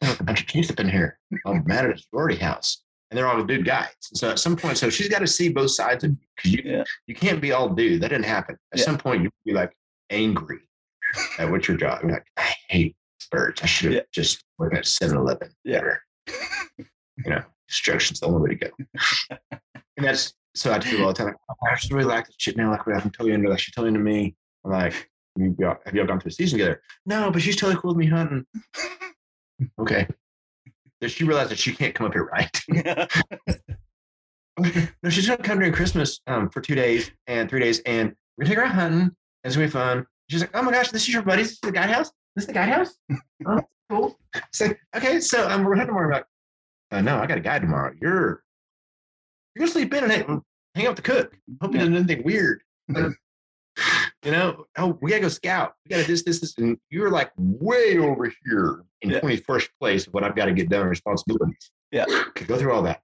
there's a bunch of kids up in here. I'm mad at a sorority house, and they're all the dude guides. So at some point, so she's got to see both sides of you because you Yeah. you can't be all dude. That didn't happen. At Yeah. some point, you be like angry at what's your job. You're like, I hate birds. I should have Yeah. just worked at 7-Eleven. Yeah. Better. you know, instructions the only way to go. and that's so I tell people all the time. Like, oh, I just really like this shit now. Like I'm telling you, like she's telling to me. I'm like, "You y'all- have y'all gone through a season together? No, but she's totally cool with me hunting. okay. Does she realize that she can't come up here right? no, she's gonna come during Christmas um, for two days and three days, and we're gonna take her out hunting. And it's gonna be fun. She's like, "Oh my gosh, this is your buddies. This the guide house. This is the guide house. oh, cool." Like, "Okay, so um, we're hunting tomorrow." I'm like, uh, "No, I got a guide tomorrow. You're you're gonna sleep in and hang, hang out with the cook. Hope he doesn't do anything weird." Like, you know, oh, we gotta go scout. We gotta this, this, this, and you're like way over here in Yeah. 21st place of what I've got to get done responsibilities. Yeah. Okay, go through all that.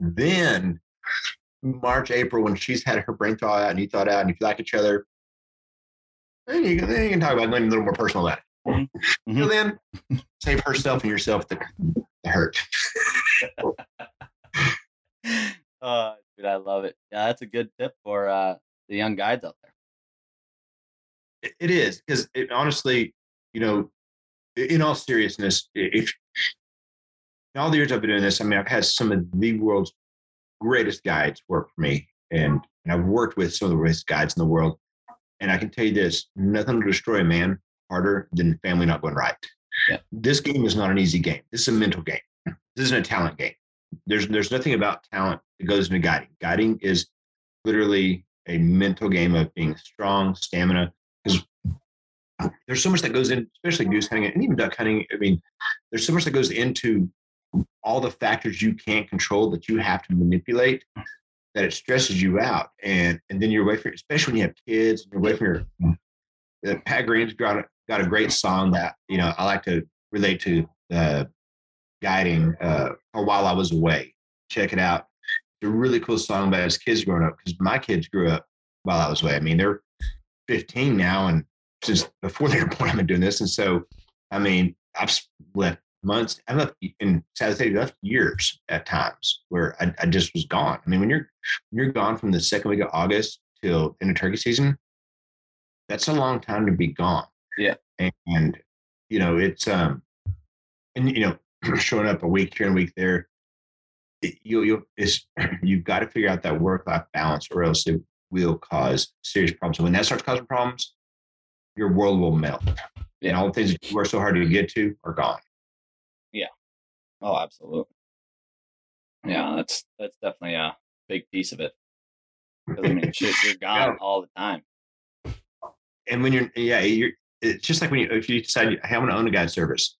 Then March, April, when she's had her brain thaw out and you thawed out and you like each other, then you, can- then you can talk about going a little more personal about it. Mhm. So then save herself and yourself the, the hurt. uh, dude, I love it. Yeah, that's a good tip for uh, the young guides out there. It- it is because it honestly, you know, in all seriousness, if in all the years I've been doing this, I mean, I've had some of the world's greatest guides work for me, and, and I've worked with some of the greatest guides in the world. And I can tell you this: nothing will destroy a man harder than family not going right. Yeah. This game is not an easy game. This is a mental game. This isn't a talent game. There's there's nothing about talent that goes into guiding. Guiding is literally a mental game of being strong, stamina, because there's so much that goes in, especially goose hunting and even duck hunting. I mean, there's so much that goes into all the factors you can't control that you have to manipulate that it stresses you out. And and then you're away from, especially when you have kids and you're away from your. Uh, Pat Green's got a, got a great song that you know I like to relate to uh, guiding uh, or while I was away. Check it out. It's a really cool song about his kids growing up because my kids grew up while I was away. I mean, they're 15 now, and since before they were born, I've been doing this. And so, I mean, I've left months. I left in South State, left years at times where I, I just was gone. I mean, when you're when you're gone from the second week of August till into turkey season, that's a long time to be gone. Yeah. and, and you know it's um, and you know showing up a week here and a week there. it- You you it's you've got to figure out that work life balance, or else it will cause serious problems. And when that starts causing problems, your world will melt. And all the things that you worked so hard to get to are gone. Oh, absolutely. Yeah, that's that's definitely a big piece of it. I mean, shit, you're gone Yeah. all the time. And when you're, yeah, you're, it's just like when you, if you decide, hey, I'm going to own a guide service,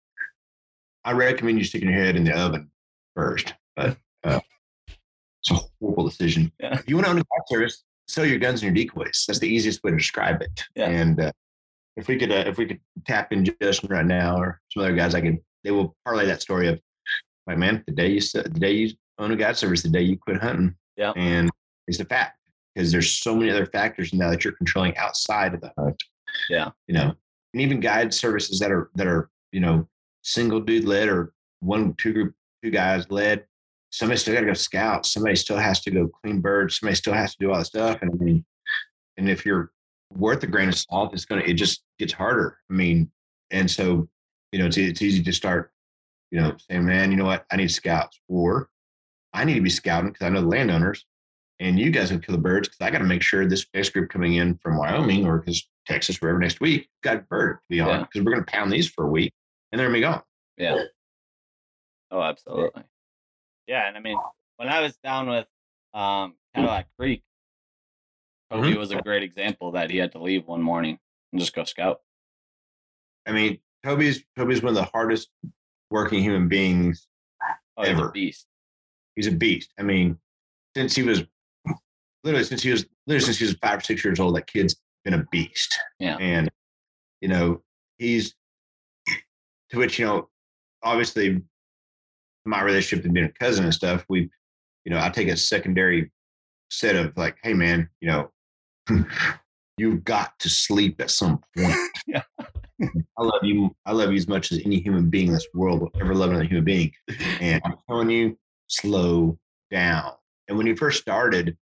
I recommend you sticking your head in the oven first. But uh, it's a horrible decision. Yeah. If you want to own a guide service, sell your guns and your decoys. That's the easiest way to describe it. Yeah. And uh, if we could, uh, if we could tap in Justin right now or some other guys, I could, they will parlay that story of, like, man, the day you, the day you own a guide service, the day you quit hunting. Yeah. And it's a fact because there's so many other factors now that you're controlling outside of the hunt. Yeah. You know, and even guide services that are that are you know single dude led or one two group two guys led. Somebody still got to go scout. Somebody still has to go clean birds. Somebody still has to do all that stuff. And I mean, and if you're worth a grain of salt, it's gonna it just gets harder. I mean, and so you know it's it's easy to start you know saying, man, you know what, I need scouts or I need to be scouting because I know the landowners and you guys will kill the birds because I got to make sure this next group coming in from Wyoming or because Texas, wherever next week, got bird to be on Yeah. because we're going to pound these for a week and they're going to be gone. Yeah. Oh, absolutely. Yeah, and I mean, when I was down with um, Cadillac Creek, Toby was a great example that he had to leave one morning and just go scout. I mean, Toby's Toby's one of the hardest working human beings. Oh, he's a Ever. beast. He's a beast. I mean, since he was literally since he was literally since he was five or six years old, that kid's been a beast. Yeah. And you know, he's to which, you know, obviously my relationship and being a cousin and stuff, we, you know, I take a secondary set of like, hey man, you know, you've got to sleep at some point. I love you. I love you as much as any human being in this world will ever love another human being. And I'm telling you, slow down. And when you first started,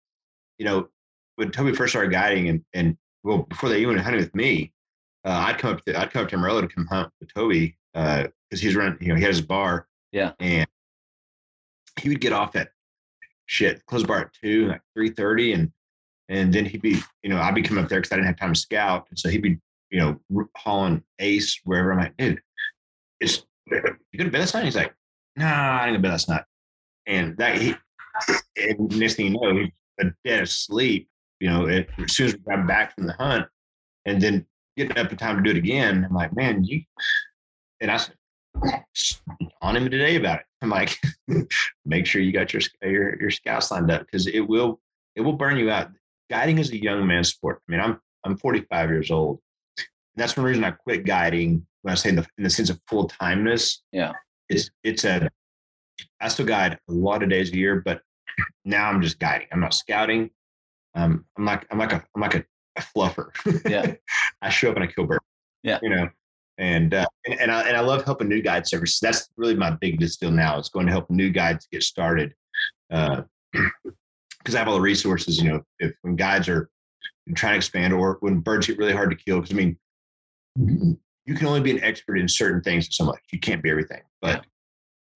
you know, when Toby first started guiding and, and well, before they even hunted with me, uh, I'd come up to, I'd come up to Amarillo to come hunt with Toby, uh, cause he's running, you know, he had his bar. Yeah. And he would get off at shit, close bar at two, like 3.30. And, and then he'd be, you know, I'd be coming up there cause I didn't have time to scout. And so he'd be, you know, hauling ace wherever I'm like, dude, it's, you go to bed last night? He's like, nah, I didn't bed last night. And that he, and next thing you know, he's a dead asleep, you know, as soon as we got back from the hunt and then getting up in time to do it again. I'm like, man, you, and I said, on him today about it. I'm like, make sure you got your, your, your scouts lined up because it will, it will burn you out. guiding is a young man's sport. I mean, I'm I'm 45 years old. That's one reason I quit guiding when I say in the, in the sense of full timeness. Yeah. It's it's a I still guide a lot of days a year, but now I'm just guiding. I'm not scouting. Um, I'm like I'm like a I'm like a, a fluffer. Yeah. I show up and I kill birds. Yeah. You know, and uh, and, and I and I love helping new guide services. That's really my biggest deal now. It's going to help new guides get started. Uh, because I have all the resources. You know, if when guides are trying to expand or when birds get really hard to kill, because I mean, you can only be an expert in certain things so much. You can't be everything. But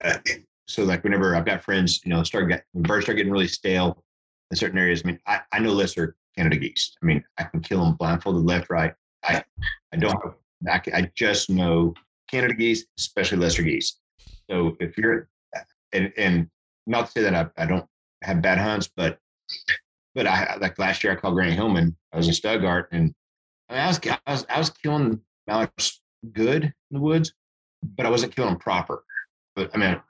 uh, so like whenever I've got friends, you know, start get, when birds start getting really stale in certain areas. I mean, I, I know lesser Canada geese. I mean, I can kill them blindfolded left, right. I I don't. I, I just know Canada geese, especially lesser geese. So if you're and and not to say that I, I don't have bad hunts, but but I like last year I called Grant Hillman. I was in Stuttgart and I, mean, I was I was I was killing mallards good in the woods, but I wasn't killing them proper. But I mean,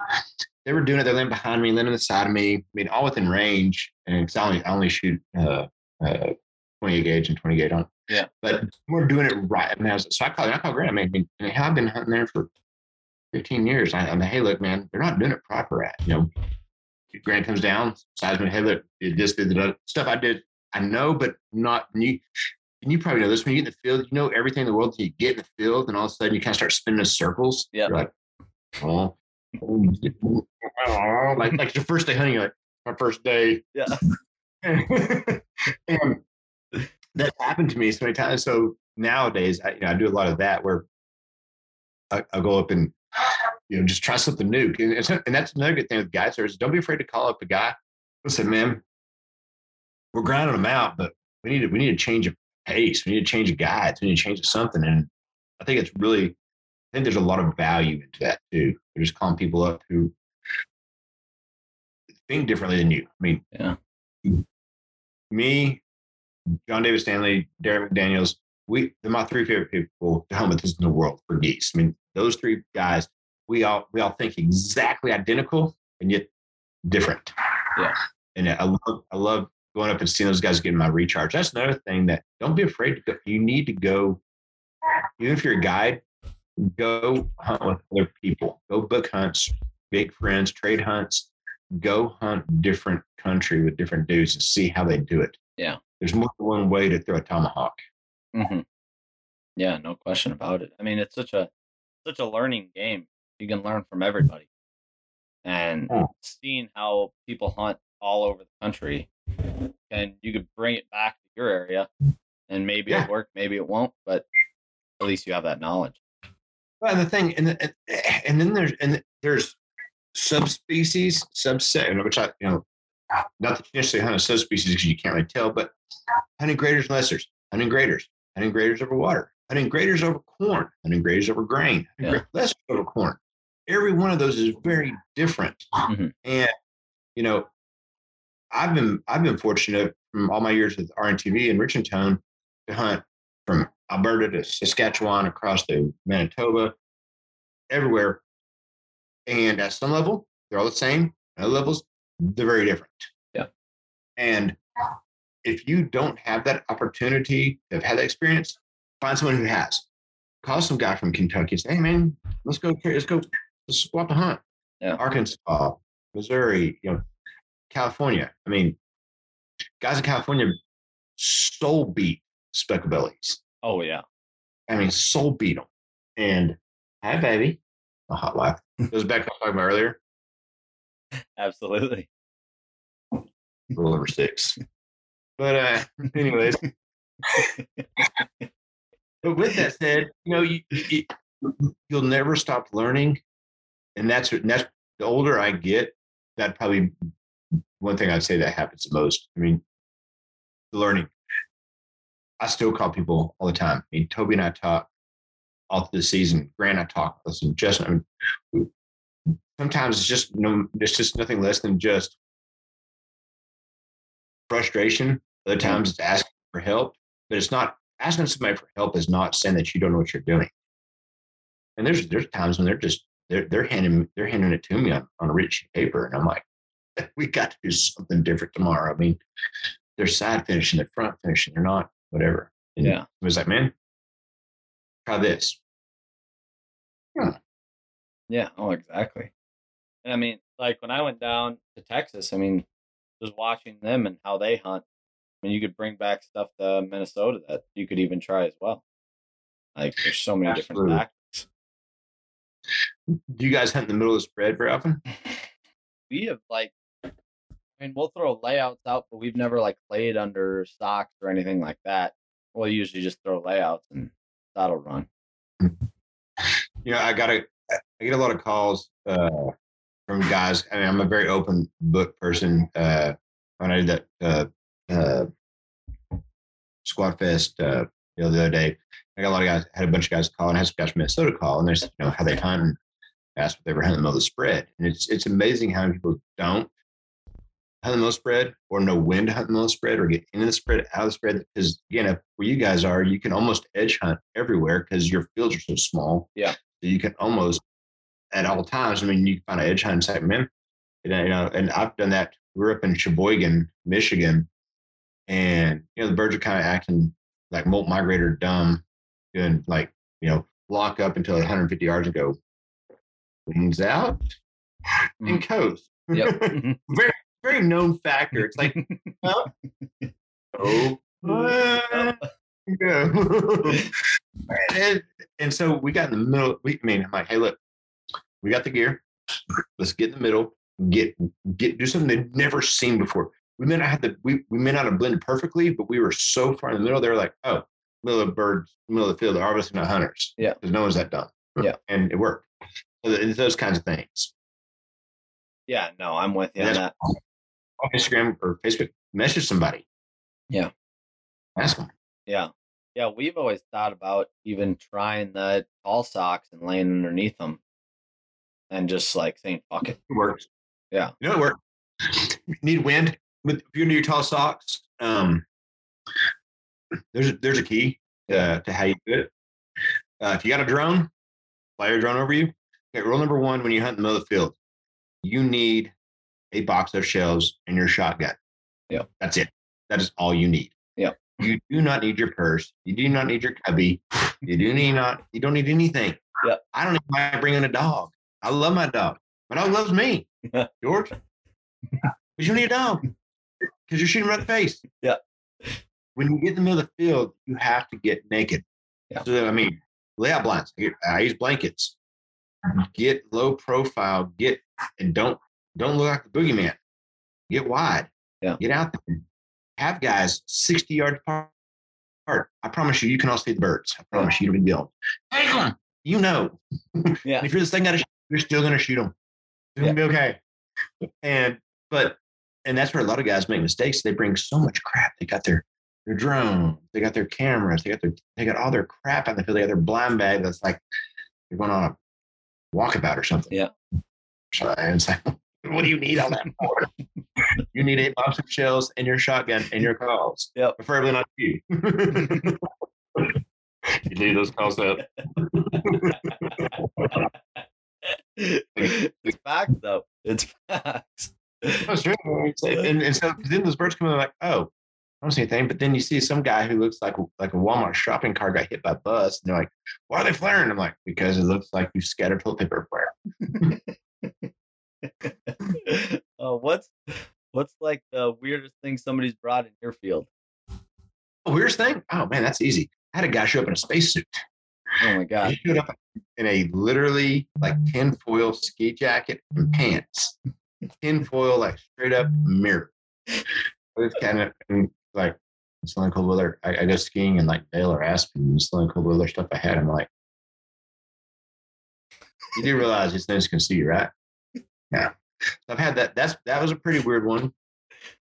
they were doing it. They're laying behind me, laying on the side of me. I mean, all within range. And I only I only shoot uh, uh, 28 gauge and 20 gauge on. Yeah. But we're doing it right. I mean, I was, so I called I called Grant. I mean, I mean, I've been hunting there for 15 years. I, I'm like, hey, look, man, they're not doing it proper. At you know, Grant comes down, seismic, hey, look, it just did the stuff I did. I know, but not you. And you probably know this when you get in the field, you know everything in the world. You get in the field, and all of a sudden you kind of start spinning in circles. Yeah. You're like, oh, like like your first day hunting, you're like my first day. Yeah. and that happened to me so many times. So nowadays, I, you know, I do a lot of that where I, I'll go up and you know just try something new. And, and that's another good thing with guys service. Don't be afraid to call up a guy. Listen, man, we're grinding them out, but we need to we need to change a pace. We need to change a guides. We need to change something. And I think it's really, I think there's a lot of value into that too. They're just calling people up who think differently than you. I mean, Yeah. me, John David Stanley, Derek McDaniels, we they're my three favorite people to with this in the world for geese. I mean, those three guys, we all we all think exactly identical and yet different. Yeah. And I love I love going up and seeing those guys getting my recharge. That's another thing that don't be afraid to go. You need to go, even if you're a guide, go hunt with other people. Go book hunts, big friends, trade hunts. Go hunt different country with different dudes and see how they do it. Yeah. There's more than one way to throw a tomahawk. hmm Yeah, no question about it. I mean, it's such a such a learning game. You can learn from everybody, and Yeah. seeing how people hunt all over the country, and you could bring it back to your area, and maybe Yeah. it'll work, maybe it won't, but at least you have that knowledge. Well, and the thing, and the, and then there's and there's subspecies, subset, which I you know, not that you necessarily hunt a subspecies because you can't really tell, but hunting greaters and lessers, hunting greaters, hunting greaters over water, hunting greaters over corn, hunting greaters over grain, hunting Yeah. lessers over corn. Every one of those is very different, Mhm. and you know, I've been I've been fortunate from all my years with RNTV and Richmond to hunt from Alberta to Saskatchewan across to Manitoba, everywhere. And at some level, they're all the same. At other levels, they're very different. Yeah. And if you don't have that opportunity to have had that experience, find someone who has. Call some guy from Kentucky and say, hey man, let's go, let's go, let's go out to hunt. Yeah. Arkansas, Missouri, you know, California. I mean, guys in California soul beat specklebellies. Oh yeah, I mean, soul beat them. And hi, baby, a hot wife. Goes back to talking about earlier. absolutely. Little over six. But uh, anyways. but with that said, you know, you, you you'll never stop learning, and that's and that's the older I get, that probably one thing I'd say that happens the most. I mean, the learning. I still call people all the time. I mean, Toby and I talk all through the season. Grant, I talk. Listen, just I mean, sometimes it's just no, it's just nothing less than just frustration. Other times it's asking for help, but it's not asking somebody for help is not saying that you don't know what you're doing. And there's there's times when they're just they're they're handing they're handing it to me on, on a rich paper, and I'm like, we got to do something different tomorrow. I mean, they're side finishing, they're front finishing, they're not whatever. And Yeah. It was like, man, try this. Hmm. Yeah. Oh, exactly. And I mean, like when I went down to Texas, I mean, just watching them and how they hunt. I mean, you could bring back stuff to Minnesota that you could even try as well. Like there's so many Absolutely. different tactics. Do you guys hunt in the middle of the spread very often? We have like, I mean, we'll throw layouts out, but we've never like played under stocks or anything like that. We'll usually just throw layouts and that'll run. you know, I got to, I get a lot of calls uh, from guys. I mean, I'm a very open book person. Uh, when I did that uh, uh, Squad Fest, uh, you know, the other day, I got a lot of guys, had a bunch of guys call and had some guys from Minnesota call, and they said, you know, how they hunt and asked if they ever hunted in the middle of the spread. And it's, it's amazing how many people don't hunt in the spread or know when to hunt in the middle spread or get into the spread, out of the spread. Because again, if, where you guys are, you can almost edge hunt everywhere because your fields are so small. Yeah. So you can almost at all times. I mean, you can find an edge hunt say, man, you know, you know, and I've done that. We're up in Sheboygan, Michigan, and you know the birds are kind of acting like molt migrator dumb, doing like you know lock up until 150 yards and go wings out mm-hmm. and coast. Yep. Mm-hmm. very very known factor. It's like oh, oh go. and, and so we got in the middle. We, I mean, I'm like, hey, look, we got the gear. Let's get in the middle. Get get do something they've never seen before. We may not have the we, we may not have blended perfectly, but we were so far in the middle. They were like, oh, middle of the birds, middle of the field. They're obviously not hunters. Yeah. because no one's that dumb. Yeah. and it worked. So it's those kinds of things. yeah, no, I'm with you on That's- that. On Instagram or Facebook, message somebody. Yeah. ask them. Yeah. Yeah, we've always thought about even trying the tall socks and laying underneath them and just like saying, fuck it. It works. Yeah. You know it works. You need wind with if you're into your tall socks. Um, there's a, there's a key uh, to how you do it. Uh, if you got a drone, fly your drone over you. Okay, rule number one when you hunt in the middle of the field, you need a box of shells and your shotgun. Yeah. That's it. That is all you need. Yep. You do not need your purse. You do not need your cubby. You do need not. You don't need anything. Yep. I don't even mind bringing a dog. I love my dog. My dog loves me. George, but you don't need a dog because you're shooting right in the face. Yeah. When you get in the middle of the field, you have to get naked. Yeah. So I mean, layout blinds. I I use blankets. Get low profile. Get and don't don't look like the boogeyman. Get wide. Yeah. Get out there. Have guys 60 yards apart. I promise you, you can all see the birds. I promise you, you'll be able. Take them. You know. Yeah. If you're this thing to, you're still gonna shoot them. It's gonna be okay. And but and that's where a lot of guys make mistakes. They bring so much crap. They got their their drones, they got their cameras, they got their they got all their crap out there. They got their blind bag that's like they're going on a walkabout or something. Yeah. So it's like, what do you need all that for? you need eight box of shells and your shotgun and your calls. Yep. Preferably not you. you need those calls up. it's facts though. It's facts. Oh, That's true. And, and so then those birds come in like, oh, I don't see anything. But then you see some guy who looks like like a Walmart shopping cart got hit by a bus, and they're like, why are they flaring? I'm like, because it looks like you scattered toilet paper everywhere. uh, what's what's like the weirdest thing somebody's brought in your field? Oh, weirdest thing? Oh man, that's easy. I had a guy show up in a spacesuit. Oh my god. He showed up in a literally like tinfoil ski jacket and pants. Tinfoil, like straight up mirror. It's kind of like only weather. I, I go skiing in like Vail or Aspen. and the only weather stuff I had. I'm like, you do realize these things can see you, right? Yeah. I've had that. That's that was a pretty weird one.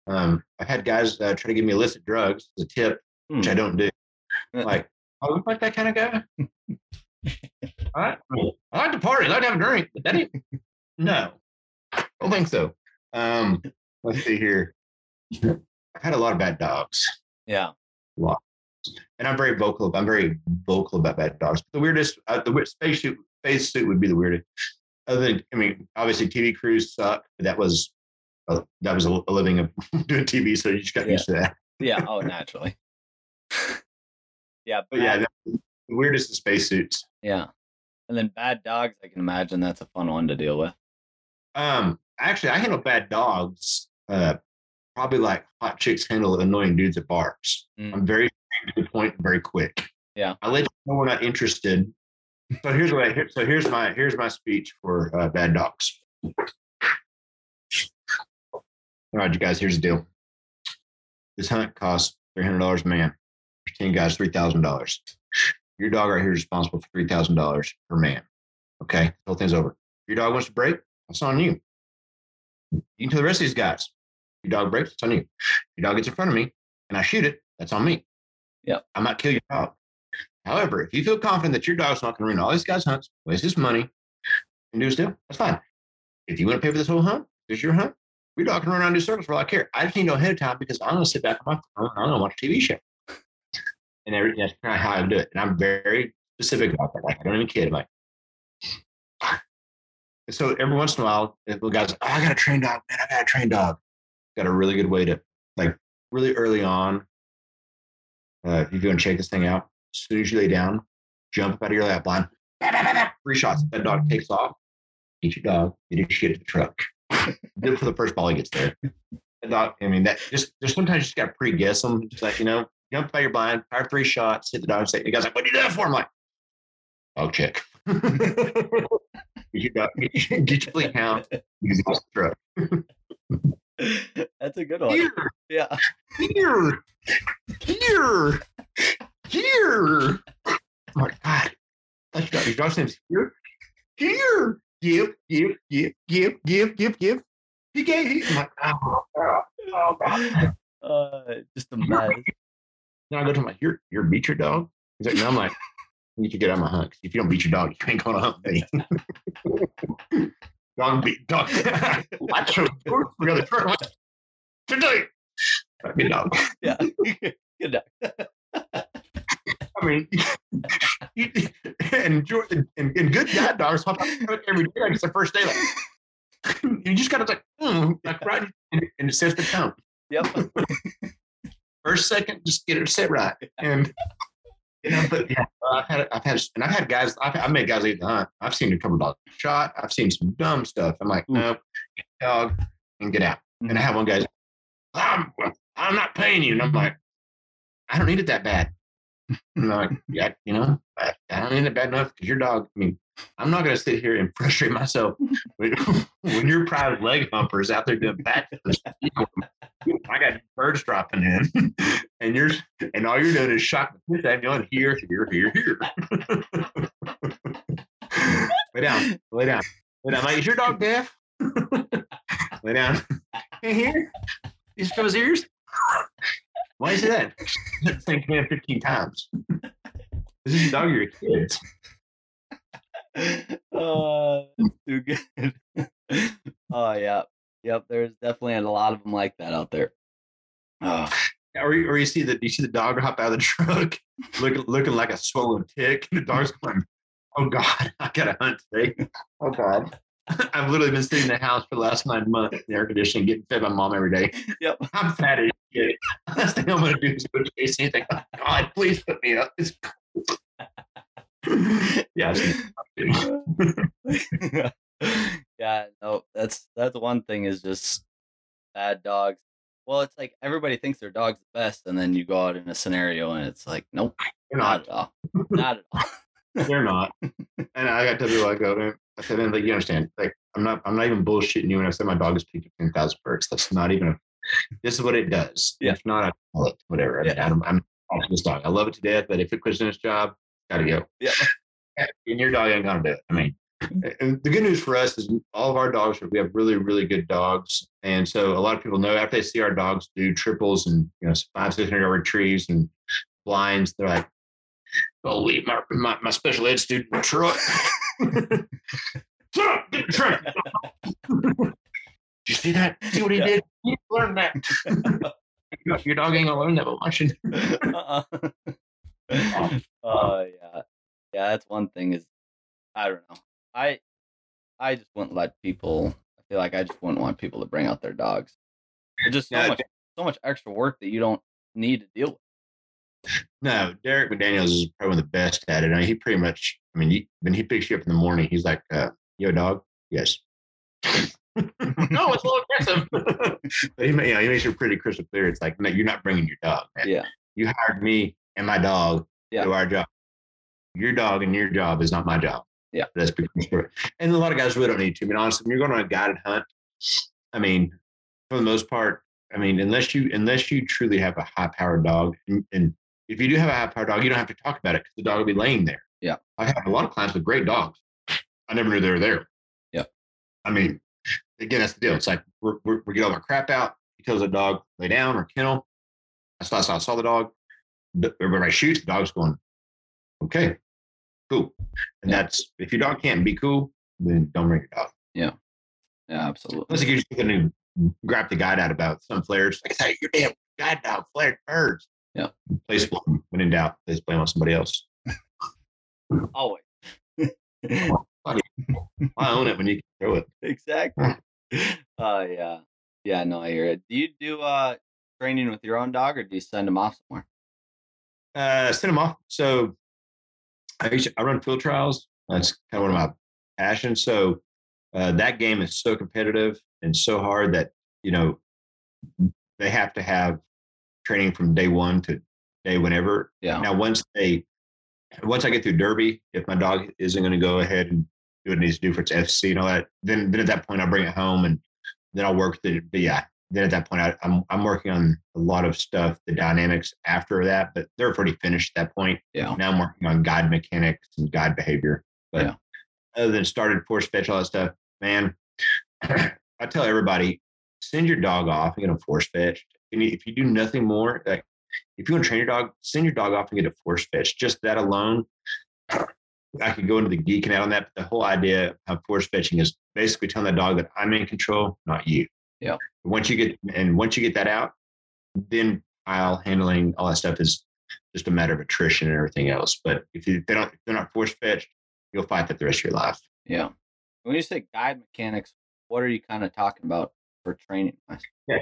Um, I've had guys uh, try to give me illicit drugs as a tip, which I don't do. Like, I look like that kind of guy. I, I like to party. I like to have a drink. But that ain't. No, I don't think so. Um, let's see here. I've had a lot of bad dogs, yeah. A lot. And I'm very vocal. I'm very vocal about bad dogs. The weirdest, uh, the spacesuit, spacesuit would be the weirdest. Other I mean, obviously TV crews suck. But that was uh, that was a, a living of doing TV, so you just got Yeah. used to that. Yeah. Oh, naturally. yeah. But yeah, the weirdest is spacesuits. yeah. And then bad dogs, I can imagine that's a fun one to deal with. Um, actually, I handle bad dogs. Uh, probably like hot chicks handle annoying dudes at bars. Mm. I'm very to the point, very quick. Yeah. I let you know we're not interested. So here's what I so here's my here's my speech for uh, bad dogs. All right, you guys. Here's the deal. This hunt costs three hundred dollars a man. Ten guys, three thousand dollars. Your dog right here is responsible for three thousand dollars per man. Okay, the whole thing's over. If your dog wants to break, that's on you. You can tell the rest of these guys. Your dog breaks, it's on you. Your dog gets in front of me and I shoot it, that's on me. Yep. I might kill your dog. However, if you feel confident that your dog's not going to ruin all these guys' hunts, waste his money, and do his deal, that's fine. If you want to pay for this whole hunt, this is your hunt. Your dog can run around and do circles for all I care. I just need to know ahead of time because I'm going to sit back on my phone and I'm going to watch a TV show. And every, that's kind of how I do it. And I'm very specific about that. Like, I don't even kid. Like, and so every once in a while, the guy's oh, I got a trained dog, man, I got a trained dog. Got a really good way to, like, really early on, uh, if you're going to check this thing out, soon as you lay down, jump out of your lap line, three shots. Mm-hmm. That dog takes off. Get your dog, get your shit to the truck. It for the first ball he gets there. The dog, I mean, that just, there's sometimes you just got to pre guess them. Just like, you know, jump by your blind, fire three shots, hit the dog, say, the guy's like, what do you do that for? I'm like, dog check. get your dog, get your fleet count, use the truck. that's a good one. Here, Yeah. here, here, here. Oh my God. That's your, your dog's name's here, here. Give, give, give, give, give, give, give. He gave. He, I'm like, oh, oh, oh God. Uh, just a mess. Then I go to him like, you're, you're beat your dog. He's like, no. I'm like, you need to get out of my hunt. If you don't beat your dog, you ain't to hunt me. dog beat dog. I chose we got. I'm Today. Good dog. Yeah. good dog. I mean, and, and, and good guide dogs out the every day. Like it's the first day. Like, you just got to like, mm, like right, and, and it sets the tone. Yep. First, second, just get it set right. And you know, but yeah, I've had, I've had, and I've had guys. I've, I've made guys leave the hunt. I've seen a couple dogs shot. I've seen some dumb stuff. I'm like, no, get dog and get out. And I have one guy, I'm, I'm not paying you. And I'm like, I don't need it that bad. I'm like, yeah, you know, I, I don't need it bad enough because your dog. I mean, I'm not going to sit here and frustrate myself when, when your private leg humper is out there doing backflips. I got birds dropping in, and you're and all you're doing is shocking the piss at me on here, here, here, here. lay down, lay down, lay down. Like, is your dog deaf? lay down. Hey, here. He his ears. Why is it that? Think man 15 times. This is your dog or your kids. uh, too good. oh yeah, yep. There's definitely a lot of them like that out there. Oh, Or you, or you see the you see the dog hop out of the truck, looking looking like a swollen tick. And the dog's going, "Oh God, I gotta hunt today." Oh God, I've literally been sitting in the house for the last nine months in the air conditioning, getting fed by mom every day. Yep. I'm fat as. Last thing I'm gonna do is go chase anything. God, please put me up. It's yeah, yeah, no, that's that's one thing is just bad dogs. Well, it's like everybody thinks their dog's the best, and then you go out in a scenario and it's like, nope, they're not not. at all, not at all. They're not. And I got to tell people I go, I said, like you understand, like I'm not, I'm not even bullshitting you when I said, my dog is peaked at ten thousand birds. That's not even. A, this is what it does. Yeah. If not, I call it whatever. I mean, Yeah. I'm, I'm this dog. I love it to death, but if it quits in its job, gotta go. Yeah. And your dog ain't gonna do it. I mean, mm-hmm. the good news for us is all of our dogs, we have really, really good dogs. And so a lot of people know after they see our dogs do triples and, you know, five, 600 yard retrieves and blinds, they're like, oh, go leave my, my, my special ed student in the truck. Shut up, get in the truck. Did you see that? See what he Yeah. did? You learn that. Your dog ain't gonna learn that by watching. uh-uh. Oh yeah, yeah. That's one thing is, I don't know. I I just wouldn't let people I feel like I just wouldn't want people to bring out their dogs. It's just so Yeah, much so much extra work that you don't need to deal with. No, Derek McDaniels is probably one of the best at it. I mean, he pretty much, I mean, he, when he picks you up in the morning, he's like, uh, "You a dog? Yes." No, it's a little aggressive. but he, ma- you know, he makes it pretty crystal clear. It's like, no, you're not bringing your dog, man. Yeah. You hired me and my dog Yeah. to do our job. Your dog and your job is not my job. Yeah. That's because, and a lot of guys really don't need to. I mean, honestly, when you're going on a guided hunt, I mean, for the most part, I mean, unless you unless you truly have a high powered dog, and, and if you do have a high powered dog, you don't have to talk about it because the dog will be laying there. Yeah. I have a lot of clients with great dogs. I never knew they were there. Yeah. I mean, again, that's the deal. It's like we're, we're, we get all our crap out. He tells the dog lay down or kennel. I saw, I saw, the dog. Everybody shoots. The dog's going, okay, cool. And Yeah. that's if your dog can't be cool, then don't bring your dog. Yeah, yeah, absolutely. Unless you get to grab the guide out about some flares. Like, hey, your damn guide dog flared birds. Yeah. Place blame. When in doubt, place blame on somebody else. Always. I own it when you can throw it. exactly. Uh yeah. Yeah, no, I hear it. Do you do uh training with your own dog or do you send them off somewhere? Uh, send them off. So I, used to- I run field trials. That's kind of one of my passions. So uh, that game is so competitive and so hard that, you know, they have to have training from day one to day whenever. Yeah. Now, once they, once I get through Derby, if my dog isn't going to go ahead and do what it needs to do for its FC and all that, then then at that point I'll bring it home and then I'll work it. But yeah, then at that point I, I'm I'm working on a lot of stuff, the dynamics after that, but they're pretty finished at that point. Yeah. Now I'm working on guide mechanics and guide behavior. But Yeah. other than started force fetch, all that stuff, man, I tell everybody, send your dog off and get a force fetch. And if you do nothing more, like if you want to train your dog, send your dog off and get a force fetch. Just that alone, I could go into the geeking out on that. But the whole idea of force fetching is basically telling that dog that I'm in control, not you. Yeah. Once you get and once you get that out, then pile handling all that stuff is just a matter of attrition and everything else. But if, you, if they don't, if they're not force fetched, you'll fight that the rest of your life. Yeah. When you say guide mechanics, what are you kind of talking about for training? Yeah.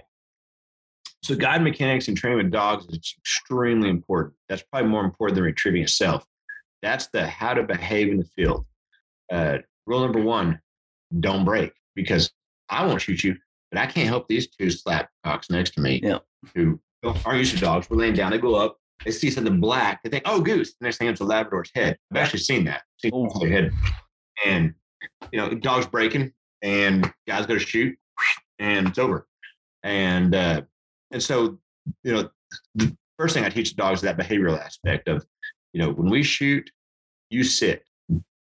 So guide mechanics and training with dogs is extremely important. That's probably more important than retrieving itself. That's the how to behave in the field. Uh, rule number one: don't break because I won't shoot you, but I can't help these two slap cocks next to me Yeah. who aren't used to dogs. We're laying down, they go up, they see something black, they think, "Oh, goose." The next thing it's a Labrador's head. I've actually seen that. Seen Ooh. their head, and you know, dogs breaking, and guys go to shoot, and it's over. And uh, and so, you know, the first thing I teach the dogs is that behavioral aspect of, you know, when we shoot, you sit.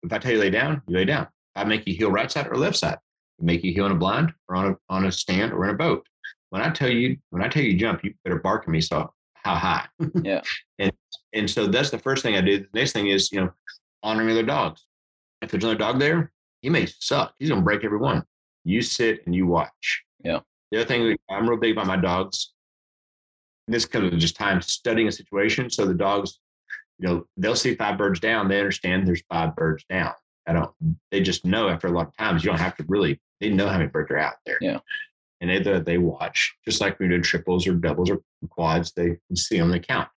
If I tell you lay down, you lay down. If I make you heel right side or left side, I make you heel in a blind or on a on a stand or in a boat. When I tell you when I tell you jump, you better bark at me. So how high? Yeah. and and so that's the first thing I do. The next thing is you know honoring other dogs. If there's another dog there, he may suck. He's gonna break every one. You sit and you watch. Yeah. The other thing I'm real big about my dogs. and This comes with just time studying a situation. So the dogs, you know, they'll see five birds down. They understand there's five birds down. I don't. They just know after a lot of times. You don't have to really. They know how many birds are out there. Yeah. And they they- watch just like we do triples or doubles or quads. They can see them. They count.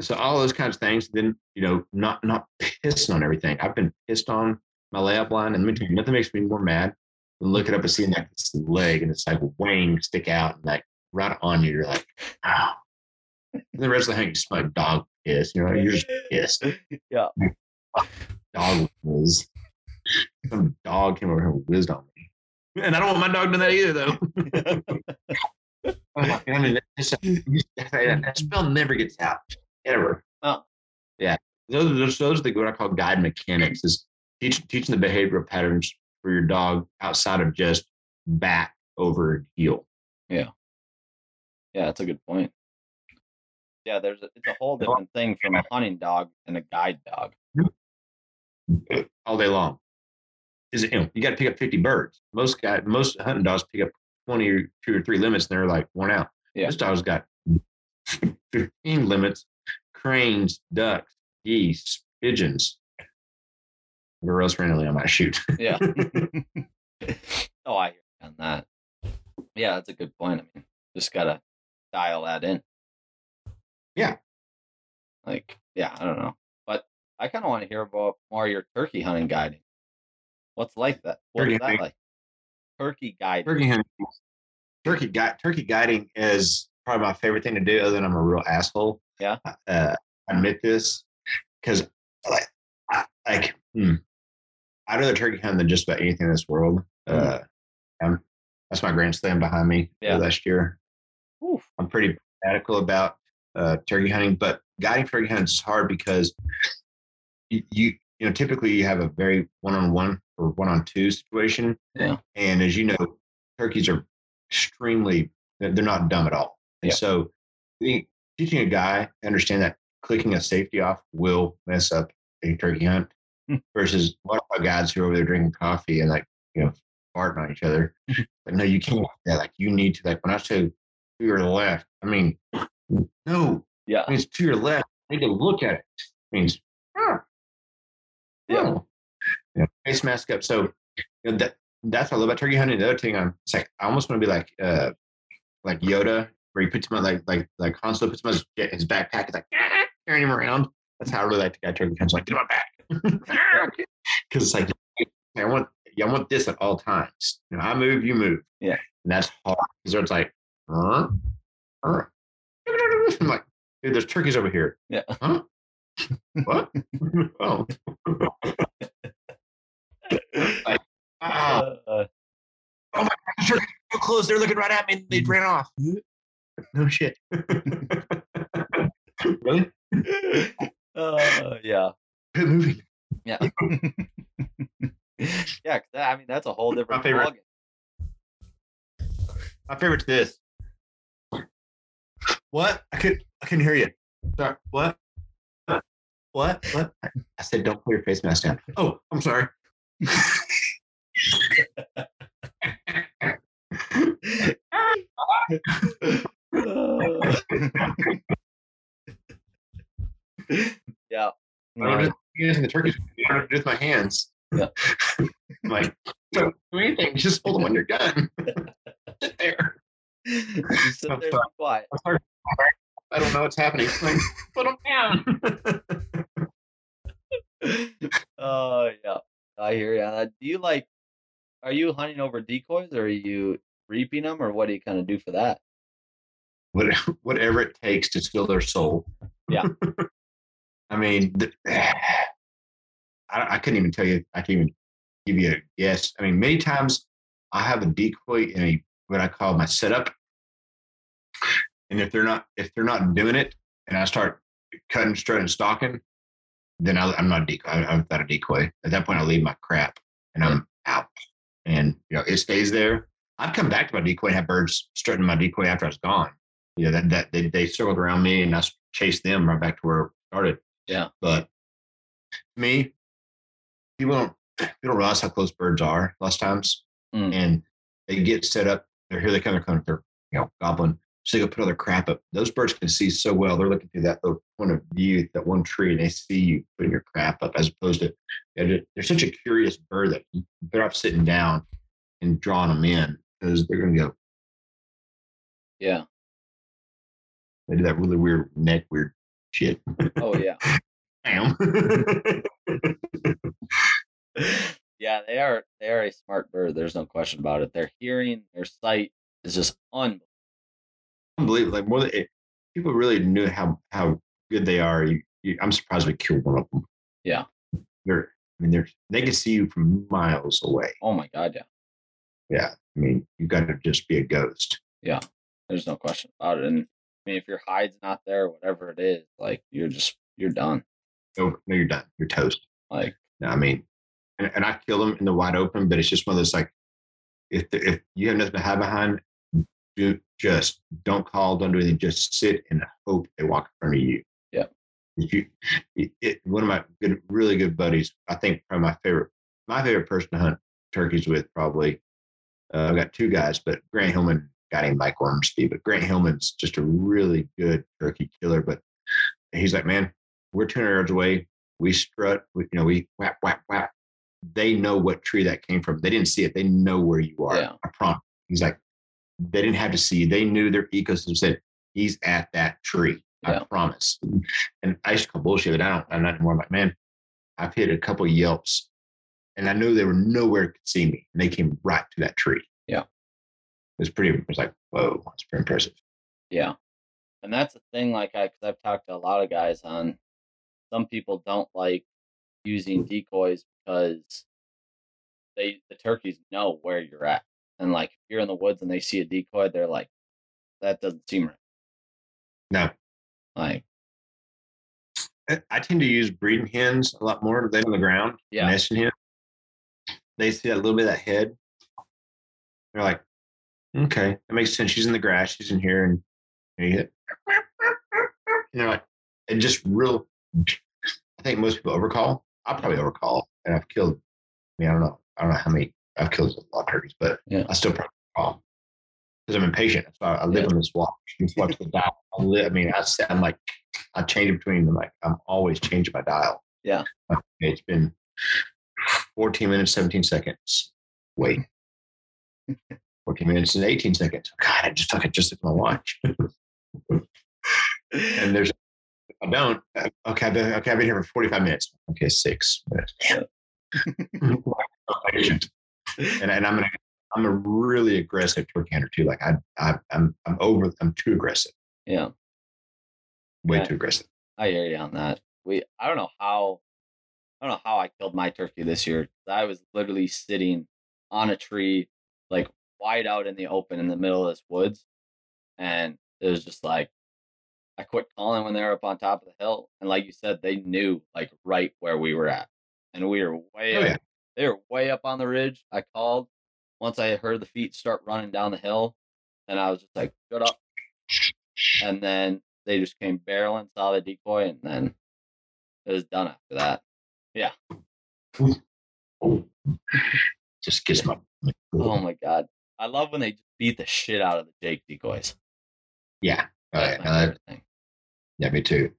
So all those kinds of things. Then you know, not not pissing on everything. I've been pissed on my layup line, and let me tell you, nothing makes me more mad than looking up and seeing that leg and it's like wing stick out and like right on you. You're like, wow. And the rest of the thing, you smell like dog piss. You know, you're just pissed. Yeah. Dog whiz. Some dog came over here and whizzed on me. And I don't want my dog doing that either, though. Oh my God, I mean, that smell never gets out, ever. Oh. Yeah. Those, those, those are the, what I call guide mechanics is teach, teaching the behavioral patterns for your dog outside of just back over heel. Yeah. Yeah, that's a good point. Yeah, there's a, it's a whole different thing from a hunting dog and a guide dog. Eh, all day long. Is it, you know, you got to pick up 50 birds. Most guy, most hunting dogs pick up 20 or two or three limits and they're like worn out. Yeah. This dog's got 15 limits, cranes, ducks, geese, pigeons. Where else randomly I might shoot. Yeah. oh, I on that. Yeah, that's a good point. I mean, just gotta dial that in. Yeah. Like, yeah, I don't know, but I kind of want to hear about more of your turkey hunting guiding. What's like that? What's Turkey that hunting. like? Turkey guiding. turkey hunting. Turkey gui- turkey guiding is probably my favorite thing to do. Other than I'm a real asshole. Yeah. Uh, I admit this because like I, like hmm, I'd rather turkey hunt than just about anything in this world. Uh, um, that's my grand slam behind me Yeah. last year. Oof. I'm pretty radical about uh, turkey hunting, but guiding turkey hunting is hard because you, you you know typically you have a very one-on-one or one-on-two situation, Yeah. and as you know, turkeys are extremely they're, not dumb at all, and Yeah. so teaching a guy to understand that clicking a safety off will mess up a turkey hunt Hmm. versus a lot of guys who are over there drinking coffee and like you know farting on each other. but no, you can't. do that. like you need to like when I say to your left, I mean no, Yeah. it means to your left. I need to look at it. It means ah, Yeah. oh. Know, face mask up. So you know, that that's what I love about turkey hunting. The other thing I'm it's like I almost want to be like uh like Yoda, where he puts him on like like like Han Solo puts him on his, his backpack. It's like "Ah," carrying him around. That's how I really like to guy turkey hunts. Like get on my back because it's like I want yeah, I want this at all times. You know, I move, you move. Yeah. and that's hard because it's like, huh? Huh? I'm like, dude, there's turkeys over here. Yeah. Huh? what? oh. like, wow. Uh, Turkeys so close. They're looking right at me. and They ran off. No shit. really? uh, yeah. Good movie. Yeah. yeah, that, I mean that's a whole different My favorite. My favorite's this. What? I could I couldn't hear you. Sorry. What? What? What? What? I said don't put your face mask down. Oh, I'm sorry. yeah. I'm just using the turkeys with my hands. Yeah. Like, don't do anything. Just hold them on your gun. Sit there. Just sit I'm there and sorry. be quiet. I'm sorry. I don't know what's happening. Like, put them down. Oh yeah, I hear you. Uh, do you like? Are you hunting over decoys, or are you reaping them, or what do you kind of do for that? What- whatever it takes to steal their soul. Yeah. I mean, the, I, I couldn't even tell you. I can't even give you a guess. I mean, many times I have a decoy in a what I call my setup, and if they're not if they're not doing it, and I start cutting, strutting, stalking, then I, I'm not a decoy. I, I'm not a decoy. At that point, I leave my crap and I'm out. And you know, it stays there. I've come back to my decoy and have birds strutting my decoy after I was gone. You know, that that they, they circled around me and I chased them right back to where it started. Yeah. But me, people don't people don't realize how close birds are lots of times. Mm. And they get set up. They're here. They come. They're coming. They're you know gobbling. So they go oh, put all their crap up. Those birds can see so well. They're looking through that little point of view, that one tree, and they see you putting your crap up, as opposed to they're, such a curious bird that you better off sitting down and drawing them in because they're going to go. Yeah. They do that really weird neck weird shit. Oh yeah. Bam. yeah, they are. They are a smart bird. There's no question about it. Their hearing, their sight is just unbelievable. Unbelievable. Like more than it, people really knew how how good they are. You, you, I'm surprised we killed one of them. Yeah. They're. I mean, they're. They can see you from miles away. Oh my god, yeah. Yeah. I mean, you got to just be a ghost. Yeah, there's no question about it. And I mean, if your hide's not there, whatever it is, like you're just you're done. No, no, you're done. You're toast. Like No, I mean, and, and I kill them in the wide open, but it's just one of those like, if the, if you have nothing to hide behind, do just don't call, don't do anything. Just sit and hope they walk in front of you. Yeah. If you, it, it- one of my good, really good buddies, I think probably my favorite, my favorite person to hunt turkeys with probably. Uh, I've got two guys, but Grant Hillman, guy named Mike Ormsby, but Grant Hillman's just a really good turkey killer. But he's like, man, we're 200 yards away. We strut, we, you know, we whap, whap, whap. they know what tree that came from. They didn't see it. They know where you are. Yeah. I promise. He's like, they didn't have to see. They knew their ecosystem said he's at that tree. Yeah. I promise. And I used to call bullshit, but I don't. I'm not anymore. I'm like, man, I've hit a couple yelps, and I knew they were nowhere to see me, and they came right to that tree. Yeah. it was pretty. It was like, whoa, that's pretty impressive. Yeah. And that's the thing, like I, cause I've talked to a lot of guys on some people don't like using decoys because they, the turkeys know where you're at. And like, if you're in the woods and they see a decoy, they're like, that doesn't seem right. No, Like, I- tend to use breeding hens a lot more than on the ground. Yeah. nesting hen. They see that little bit of that head. They're like, okay, that makes sense. She's in the grass. She's in here, and, and you hit. You know, like, and just real. I think most people overcall. I probably overcall, and I've killed. I mean, I don't know. I don't know how many I've killed a lot of turkeys, but Yeah. I still probably call because I'm impatient. So I, I live Yeah. on this watch. Watch the dial. I, live, I mean, I, I'm like, I change between them. Like I'm always changing my dial. Yeah. It's been 14 minutes, 17 seconds. Wait. 14 minutes and 18 seconds. God, I just fucking just looked at my watch. and there's, I don't, uh, okay, I've been, okay, I've been here for 45 minutes. Okay, six minutes. Patient. And, and I'm I'm a really aggressive turkey hunter too. Like I, I, I'm, I'm over, I'm too aggressive, yeah, way too aggressive. I hear you on that. We, I don't know how, I don't know how I killed my turkey this year. I was literally sitting on a tree, like wide out in the open in the middle of this woods. And it was just like, I quit calling when they were up on top of the hill. And like you said, they knew like right where we were at. And we were way Oh, yeah. They were way up on the ridge. I called once I heard the feet start running down the hill. And I was just like, shut up. And then they just came barreling, saw the decoy, and then it was done after that. Yeah. just gets my. Oh my god. I love when they beat the shit out of the Jake decoys. Yeah. Oh, That's yeah. thing. Yeah, me too.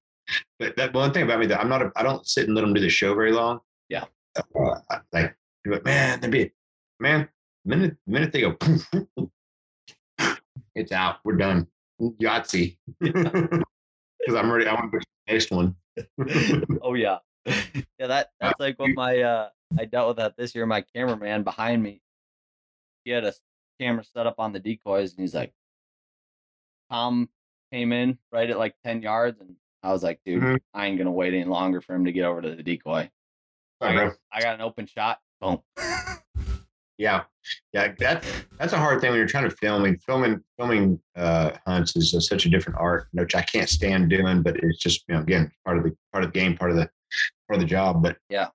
But that one thing about me that I'm not, a, I don't sit and let them do the show very long. Yeah. Uh, like, like, man, that'd be, man, the minute, minute they go, poof, poof, it's out. We're done. Yahtzee. Because I'm ready. I want to go to the next one. Oh yeah. yeah, that that's like what my uh I dealt with that this year. My cameraman behind me, he had a camera set up on the decoys and he's like Tom came in right at like ten yards and I was like, dude, Mhm. I ain't gonna wait any longer for him to get over to the decoy. I Sorry, bro. got, I got an open shot. Boom. Yeah, yeah. That that's a hard thing when you're trying to film. And filming filming uh, hunts is such a different art, which I can't stand doing. But it's just you know again part of the part of the game, part of the part of the job. But Yeah.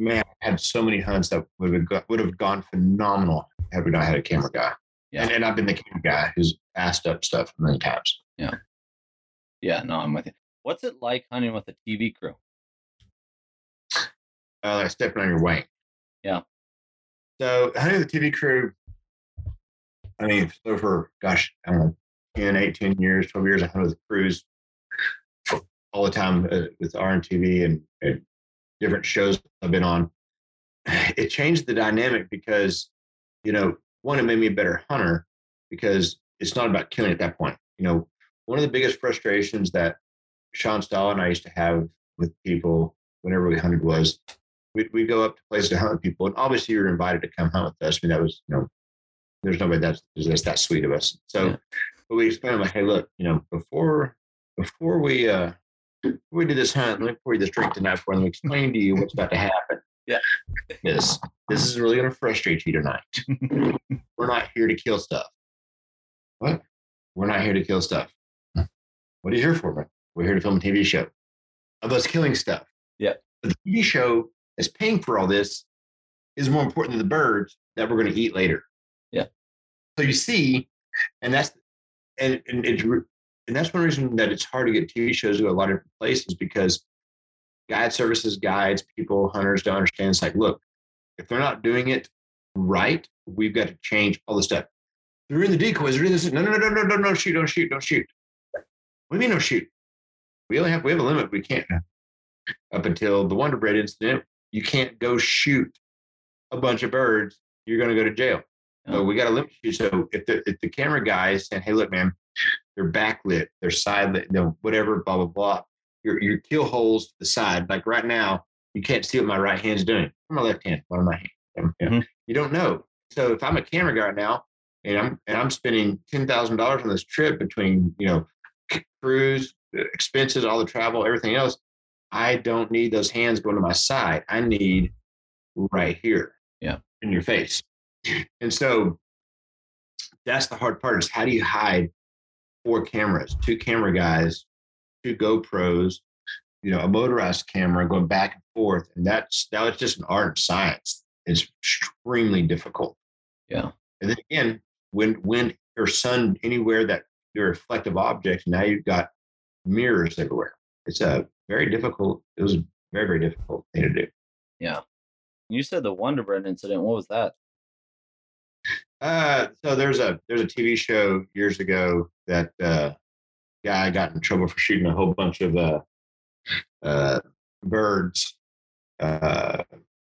man, I had so many hunts that would have got, would have gone phenomenal had we not had a camera guy. Yeah. And, and I've been the camera guy who's asked up stuff many times. Yeah. Yeah, no, I'm with you. What's it like hunting with a TV crew? Uh, like stepping on your wing. Yeah. So hunting the TV crew. I mean, so for gosh, I don't know, 10, 18 years, 12 years, I hunted with crews all the time uh, with RNTV and, and different shows I've been on. It changed the dynamic because, you know, one, it made me a better hunter because it's not about killing at that point. You know, one of the biggest frustrations that Sean Stahl and I used to have with people whenever we hunted was we'd, we'd go up to places to hunt with people. And obviously, you were invited to come hunt with us. I mean, that was, you know, there's nobody that's, that's that sweet of us. So, Yeah. but we explained, like, hey, look, you know, before before we uh before we do this hunt, let me pour you this drink tonight for and let me explain to you what's about to happen. Yeah. This this is really gonna frustrate you tonight. We're not here to kill stuff. What? We're not here to kill stuff. What are you here for, man? We're here to film a TV show of us killing stuff. Yeah. But the TV show that's paying for all this is more important than the birds that we're going to eat later. Yeah. So you see, and that's and and it's and that's one reason that it's hard to get TV shows to a lot of different places because guide services, guides, people, hunters don't understand. It's like, look, if they're not doing it right, we've got to change all the stuff. They're in the decoys. They're in this. No, no, no, no, no, no, shoot, don't shoot, don't shoot. we mean, no shoot? We only have we have a limit. We can't up until the Wonder Bread incident. You can't go shoot a bunch of birds, you're going to go to jail. So oh. we got to limit you. So if the if the camera guy is saying, "Hey, look, man, they're backlit, they're side lit, you know, whatever, blah blah blah," your your kill holes to the side. Like right now, you can't see what my right hand's doing. Or my left hand, what am my hand? Mm-hmm. You, don't know. So if I'm a camera guy now, and I'm and I'm spending ten thousand dollars on this trip between you know cruise expenses, all the travel, everything else, I don't need those hands going to my side. I need right here, Yeah. in your face. And so that's the hard part is how do you hide four cameras, two camera guys, two GoPros, you know, a motorized camera going back and forth. And that's that was just an art and science. It's extremely difficult. Yeah. And then again, when when your sun anywhere that your reflective objects, now you've got mirrors everywhere. It's a very difficult, it was a very, very difficult thing to do. Yeah. You said the Wonder Bread incident. What was that? Uh, so there's a there's a TV show years ago that uh, guy got in trouble for shooting a whole bunch of uh, uh, birds uh,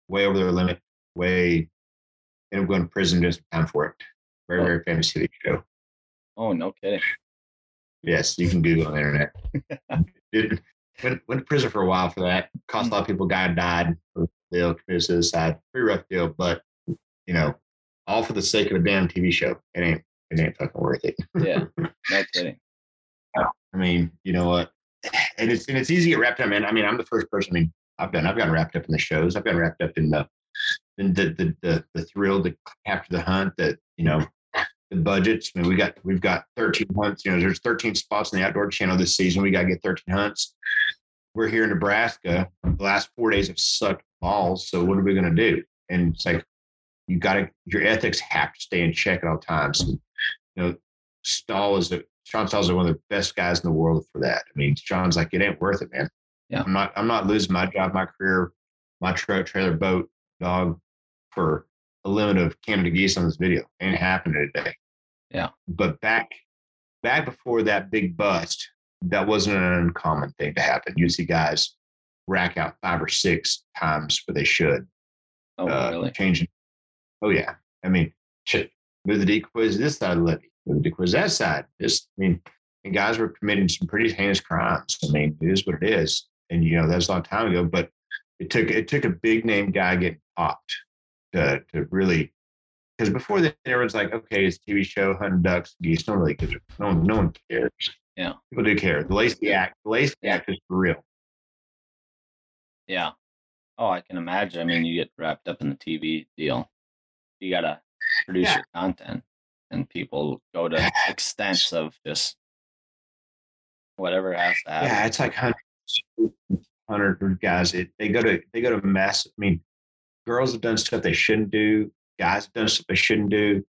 way over their limit, way ended up going to prison just time for it. Very Oh. very famous TV show. Oh, no kidding. Yes, you can Google on the internet. Did went went to prison for a while for that. Cost a lot of mm-hmm. people. Guy died. Deal committed suicide. Pretty rough deal, but you know, all for the sake of a damn TV show. It ain't it ain't fucking worth it. Yeah. No kidding. I mean, you know what? And it's and it's easy to get wrapped up. Man, I mean, I'm the first person. I mean, I've been I've gotten wrapped up in the shows. I've gotten wrapped up in the in the the the, the thrill to capture the hunt. That you know, the budgets. I mean, we got we've got 13 hunts. You know, there's 13 spots in the outdoor channel this season. We got to get 13 hunts. We're here in Nebraska. The last four days have sucked balls. So what are we going to do? And it's like you got to your ethics have to stay in check at all times. And, you know, Stahl is a Sean Stahl is one of the best guys in the world for that. I mean, Sean's like, it ain't worth it, man. Yeah. I'm not. I'm not losing my job, my career, my truck, trailer, boat, dog, for a limit of Canada geese on this video. Ain't happening today. Yeah. But back, back before that big bust, that wasn't an uncommon thing to happen. You'd see guys rack out five or six times what they should Oh, uh, really? changing. Oh yeah, I mean, shit, move the decoys this side of the levee, move the decoys that side. Just, I mean, and guys were committing some pretty heinous crimes. I mean, it is what it is, and you know that's a long time ago. But it took it took a big name guy getting popped to to really. Because before then, everyone's like, okay, it's a TV show, hunting ducks, geese. No one really gives. No one, no one cares. Yeah. people do care. The Lacey Act, the Lacey Act is for real. Yeah. Oh, I can imagine. I mean, you get wrapped up in the TV deal. You gotta produce Yeah. your content, and people go to extents of just whatever has to happen. Yeah, it's like hundreds, hundred guys. It, they go to they go to mass. I mean, girls have done stuff they shouldn't do. Guys have done stuff they shouldn't do,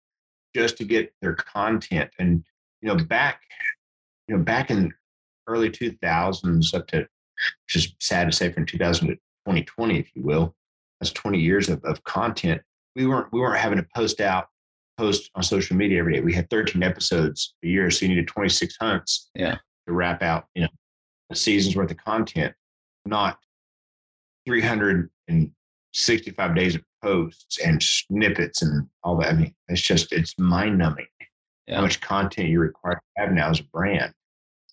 just to get their content. And you know, back, you know, back in early two thousands up to, which is sad to say, from two thousand to twenty twenty, if you will, that's twenty years of, of content. We weren't we weren't having to post out post on social media every day. We had thirteen episodes a year, so you needed twenty six hunts Yeah. to wrap out, you know, a season's worth of content, not 365 days of posts and snippets and all that. I mean, it's just, it's mind numbing Yeah. how much content you're required to have now as a brand.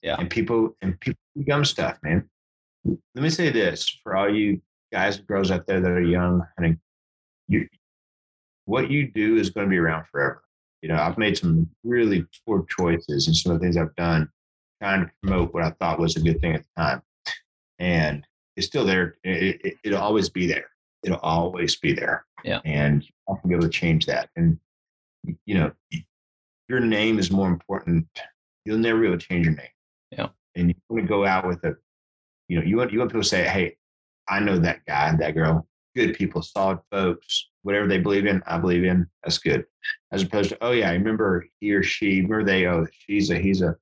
Yeah. And people, and people dumb stuff, man. Let me say this for all you guys and girls out there that are young, I mean, you, what you do is going to be around forever. You know, I've made some really poor choices and some of the things I've done trying to promote what I thought was a good thing at the time. And it's still there. It, it, it'll always be there. It'll always be there. Yeah. And you have to be able to change that. And, you know, your name is more important. You'll never be able to change your name. Yeah. And you want to go out with a, you know, you want, you want people to say, hey, I know that guy, that girl, good people, solid folks, whatever they believe in, I believe in. That's good. As opposed to, oh yeah, I remember he or she, remember they, oh, she's a, he's a,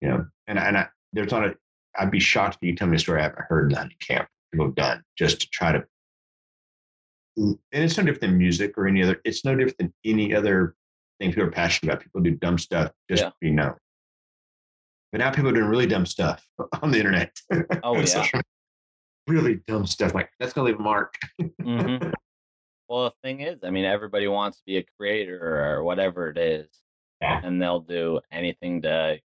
you know, and, and I, there's not a, I'd be shocked if you tell me a story I haven't heard in camp people have done just to try to, and it's no different than music or any other, it's no different than any other thing people are passionate about. People do dumb stuff just Yeah. to be known. But now people are doing really dumb stuff on the internet. Oh, yeah. Social- really dumb stuff. Like that's gonna leave a mark. hmm Well, the thing is, I mean, everybody wants to be a creator or whatever it is, Yeah. and they'll do anything to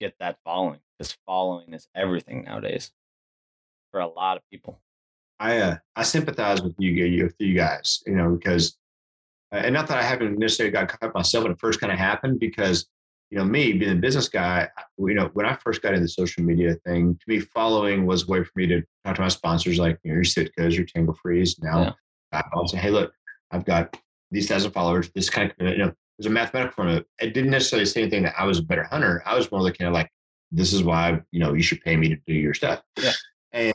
get that following. Because following is everything nowadays for a lot of people. I uh, I sympathize with you, you with you guys, you know, because uh, and not that I haven't necessarily got caught myself when it first kind of happened, because you know me being a business guy, you know, when I first got into the social media thing, to me following was a way for me to talk to my sponsors, like you know, your Sitka's, your Tanglefrees. Now Yeah. I'll say, hey, look, I've got these thousand followers. This kind of you know, there's a mathematical formula. It didn't necessarily say anything that I was a better hunter. I was more looking at like, this is why you know you should pay me to do your stuff. Yeah. And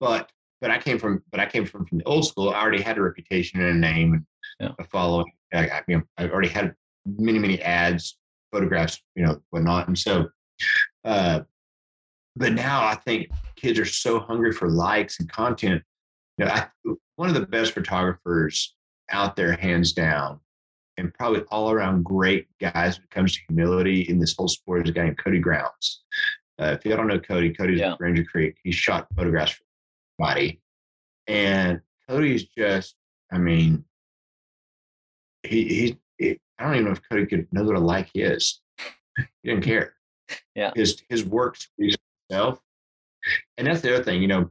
but but I came from but I came from from the old school. I already had a reputation and a name and Yeah. a following. I, I, you know, I already had many many ads, photographs, you know, whatnot. And so, uh, but now I think kids are so hungry for likes and content. You know, I, one of the best photographers out there, hands down, and probably all around great guys when it comes to humility in this whole sport is a guy named Cody Grounds. Uh, if you don't know Cody, Cody's Yeah. Ranger Creek. He shot photographs for body. And Cody's just, I mean, he, he, I don't even know if Cody could know what a like is. He didn't care. Yeah. His, his work speaks for itself. And that's the other thing, you know,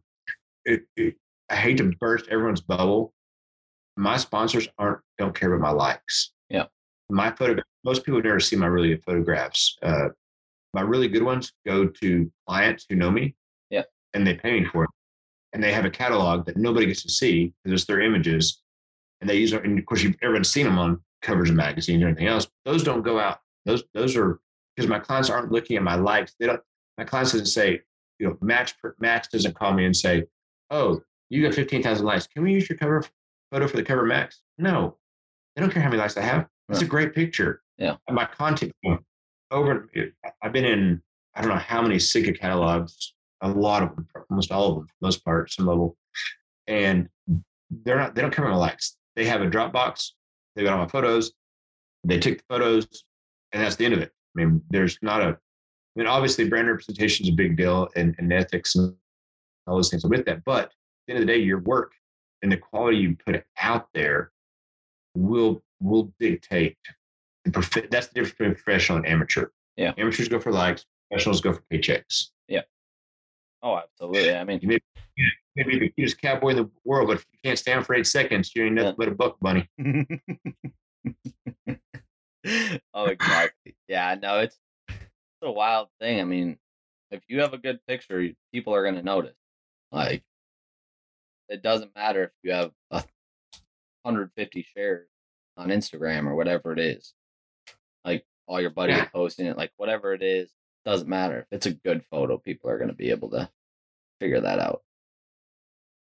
it, it, I hate to burst everyone's bubble. My sponsors aren't, don't care about my likes. Yeah. My photo, most people never see my really good photographs. Uh, my really good ones go to clients who know me. Yeah. And they pay me for it. And they have a catalog that nobody gets to see because it's their images. And they use. And of course, you've everyone's seen them on covers of magazines or anything else. Those don't go out. Those, those are because my clients aren't looking at my likes. They don't, my clients doesn't say, you know, Max, Max doesn't call me and say, oh, you got 15,000 likes. Can we use your cover photo for the cover Max? No, they don't care how many likes I have. It's a great picture. Yeah. And my content over, I've been in, I don't know how many Sitka catalogs, a lot of them, almost all of them, for the most part, some level. And they're not, they don't care about my likes. They have a Dropbox. They got all my photos. They took the photos and that's the end of it. I mean, there's not a, I mean, obviously brand representation is a big deal and, and ethics and all those things with that. But at the end of the day, your work and the quality you put out there will will dictate. The prof- that's the difference between professional and amateur. Yeah. Amateurs go for likes. Professionals go for paychecks. Oh, absolutely. I mean, You may, you may be the cutest cowboy in the world, but if you can't stand for eight seconds, you ain't nothing Yeah. but a buck bunny. oh, exactly. Yeah, no, it's, it's a wild thing. I mean, if you have a good picture, people are going to notice. Like, it doesn't matter if you have a 150 shares on Instagram or whatever it is. Like, all your buddies Yeah. posting it, like, whatever it is, doesn't matter. If it's a good photo, people are going to be able to figure that out.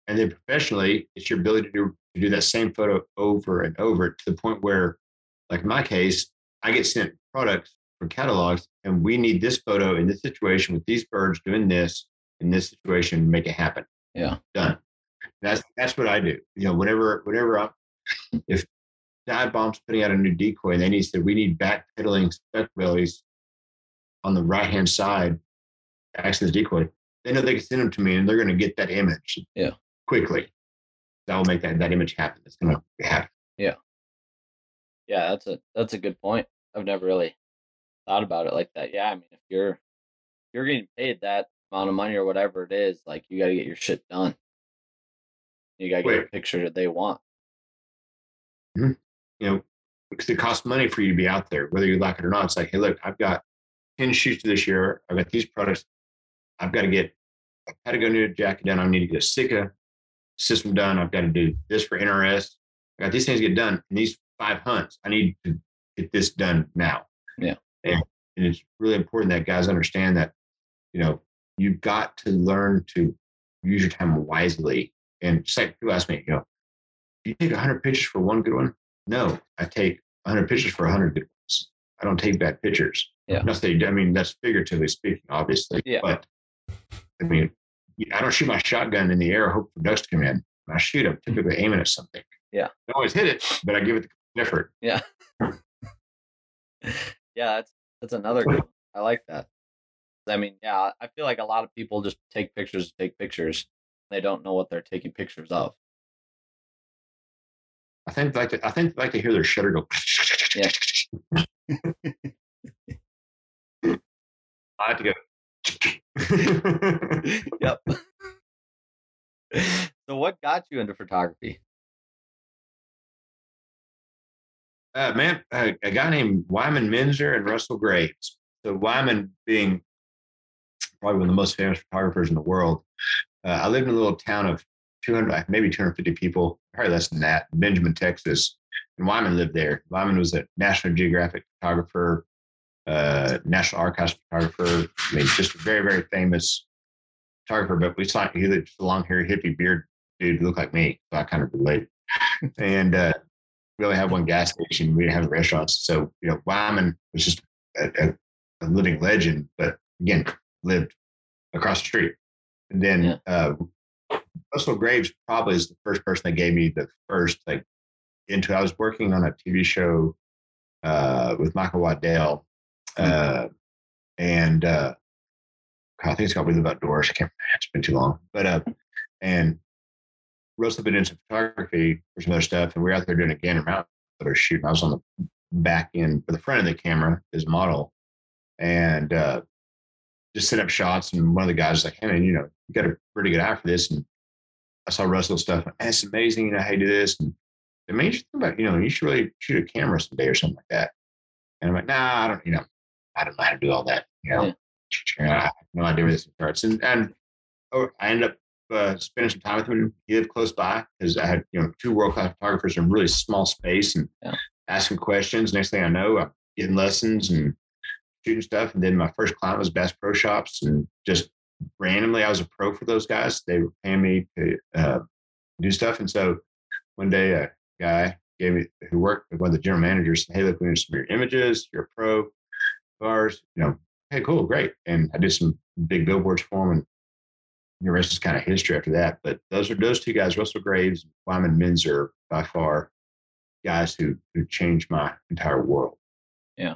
And then professionally, it's your ability to do, to do that same photo over and over to the point where, like in my case, I get sent products from catalogs, and we need this photo in this situation with these birds doing this in this situation, make it happen. Yeah. Done. That's that's what I do. You know, whenever whenever I'm if Dive Bomb's putting out a new decoy and they need said we need backpedaling spec bellies on the right hand side, access the decoy, they know they can send them to me and they're going to get that image. Yeah. Quickly. That will make that, that image happen. It's going to happen. Yeah, Yeah, that's a that's a good point. I've never really thought about it like that. Yeah, I mean, if you're if you're getting paid that amount of money or whatever it is, like you got to get your shit done. You got to get a picture that they want. Mm-hmm. you know, because it costs money for you to be out there, whether you like it or not. It's like, hey, look, I've got 10 shoots this year. I've got these products. I've got to get a Patagonia jacket done. I need to get a Sitka system done. I've got to do this for NRS. I got these things to get done. And these five hunts, I need to get this done now. Yeah. And, and it's really important that guys understand that, you know, you've got to learn to use your time wisely. And just like people ask me, you know, do you take 100 pictures for one good one? No, I take 100 pictures for 100 good ones. I don't take bad pictures. Yeah. Say, I mean, that's figuratively speaking, obviously. Yeah. But I mean, I don't shoot my shotgun in the air, hope for ducks to come in. When I shoot, I'm hmm. typically aiming at something. Yeah. I don't always hit it, but I give it the effort. Yeah. yeah, that's that's another good. I like that. I mean, yeah, I feel like a lot of people just take pictures to take pictures. They don't know what they're taking pictures of. I think like to, I think like to hear their shutter go. Yeah. I have to go. yep. so what got you into photography? uh, man, uh, a guy named Wyman Meinzer and Russell Graves. So Wyman being probably one of the most famous photographers in the world. Uh, I lived in a little town of 200, maybe 250 people, probably less than that, Benjamin, Texas. And Wyman lived there. Wyman was a National Geographic photographer, uh, National Archives photographer. I mean, just a very, very famous photographer. But we saw he looked just a long hair, hippie beard dude, looked like me. So I kind of relate. and uh, we only had one gas station. We didn't have restaurants. So, you know, Wyman was just a, a, a living legend, but again, lived across the street. And then Yeah. uh, Russell Graves probably is the first person that gave me the first like into. I was working on a TV show uh, with Michael Waddell, uh, and uh, I think it's called We Live Outdoors. I can't. It's been too long, but uh, and Russell had been into photography for some other stuff, and we were out there doing a Gander Mountain photo shoot. And I was on the back end for the front of the camera as model, and uh, just set up shots. And one of the guys was like, "Hey man, you know, you got a pretty good eye for this." And I saw Russell's stuff. And, it's amazing. You know how you do this. And I mean, should think about, you know, you should really shoot a camera someday or something like that. And I'm like, nah, I don't, you know, I don't know how to do all that. You know, I have no idea where this starts. And and oh, I ended up uh, spending some time with him. He lived close by because I had, you know, two world class photographers in a really small space and Yeah. asking questions. Next thing I know, I'm getting lessons and shooting stuff. And then my first client was Bass Pro Shops and just randomly I was a pro for those guys. They were paying me to uh, do stuff. And so one day a guy gave me who worked with one of the general managers said, Hey, look, we need some of your images. You're a pro ours. You know, hey, cool, great. And I did some big billboards for him and the rest is kind of history after that. But those are those two guys, Russell Graves, and Wyman Meinzer, by far guys who who changed my entire world. Yeah.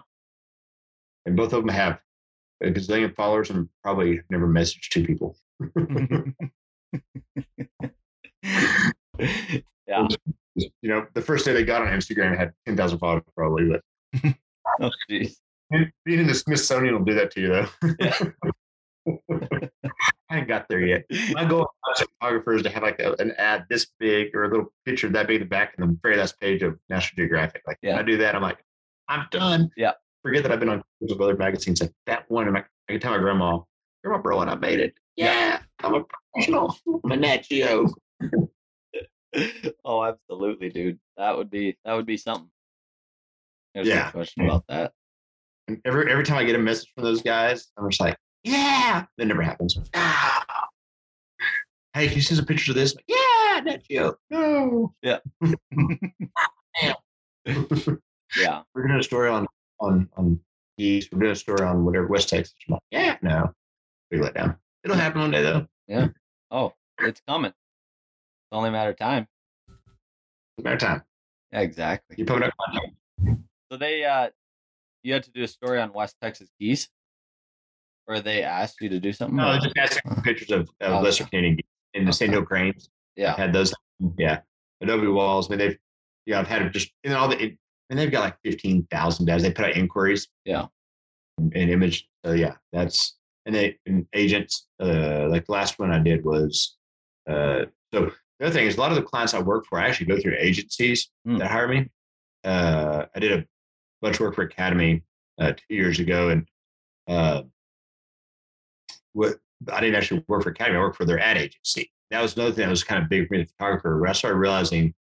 And both of them have a gazillion followers and probably never messaged two people. yeah. You know, the first day they got on Instagram had 10,000 followers probably, but Oh, jeez. Being in the Smithsonian will do that to you though. I ain't got there yet. My goal as a photographer is to have like a, an ad this big or a little picture that big in the back in the very last page of National Geographic. Like Yeah. I do that, I'm like, I'm done. Yeah. Forget that I've been on of other magazines. Like that one, I can tell my grandma, Grandma bro, and I made it. Yeah, I'm a professional. I'm a Nat Geo. oh, absolutely, dude. That would be that would be something. There's Yeah. no question about that. Every every time I get a message from those guys, I'm just like, yeah. That never happens. Ah. Hey, can you send some pictures of this? Like, yeah, Nat Geo. No. Yeah. Yeah. We're doing a story on on on geese. We're doing a story on whatever West Texas. Like, yeah, no. We let down. It'll happen one day though. Yeah. Oh, it's coming. It's only a matter of time. It's a matter of time. Yeah, exactly. You put up contact. So they uh you had to do a story on West Texas geese? Or they asked you to do something? No, just asking for pictures of, of Okay. lesser Canadian geese in the Hill cranes. yeah. had those. Yeah, Adobe walls. I mean, they've yeah, I've had just and all the and they've got like fifteen thousand data. They put out inquiries. Yeah. and image. So yeah, that's and they and agents. Uh, like the last one I did was. Uh, so the other thing is a lot of the clients I work for, I actually go through agencies Hmm. that hire me. Uh, I did a bunch of work for Academy uh, two years ago, and uh, what I didn't actually work for Academy. I worked for their ad agency. That was another thing that was kind of big for me, the photographer. Where I started realizing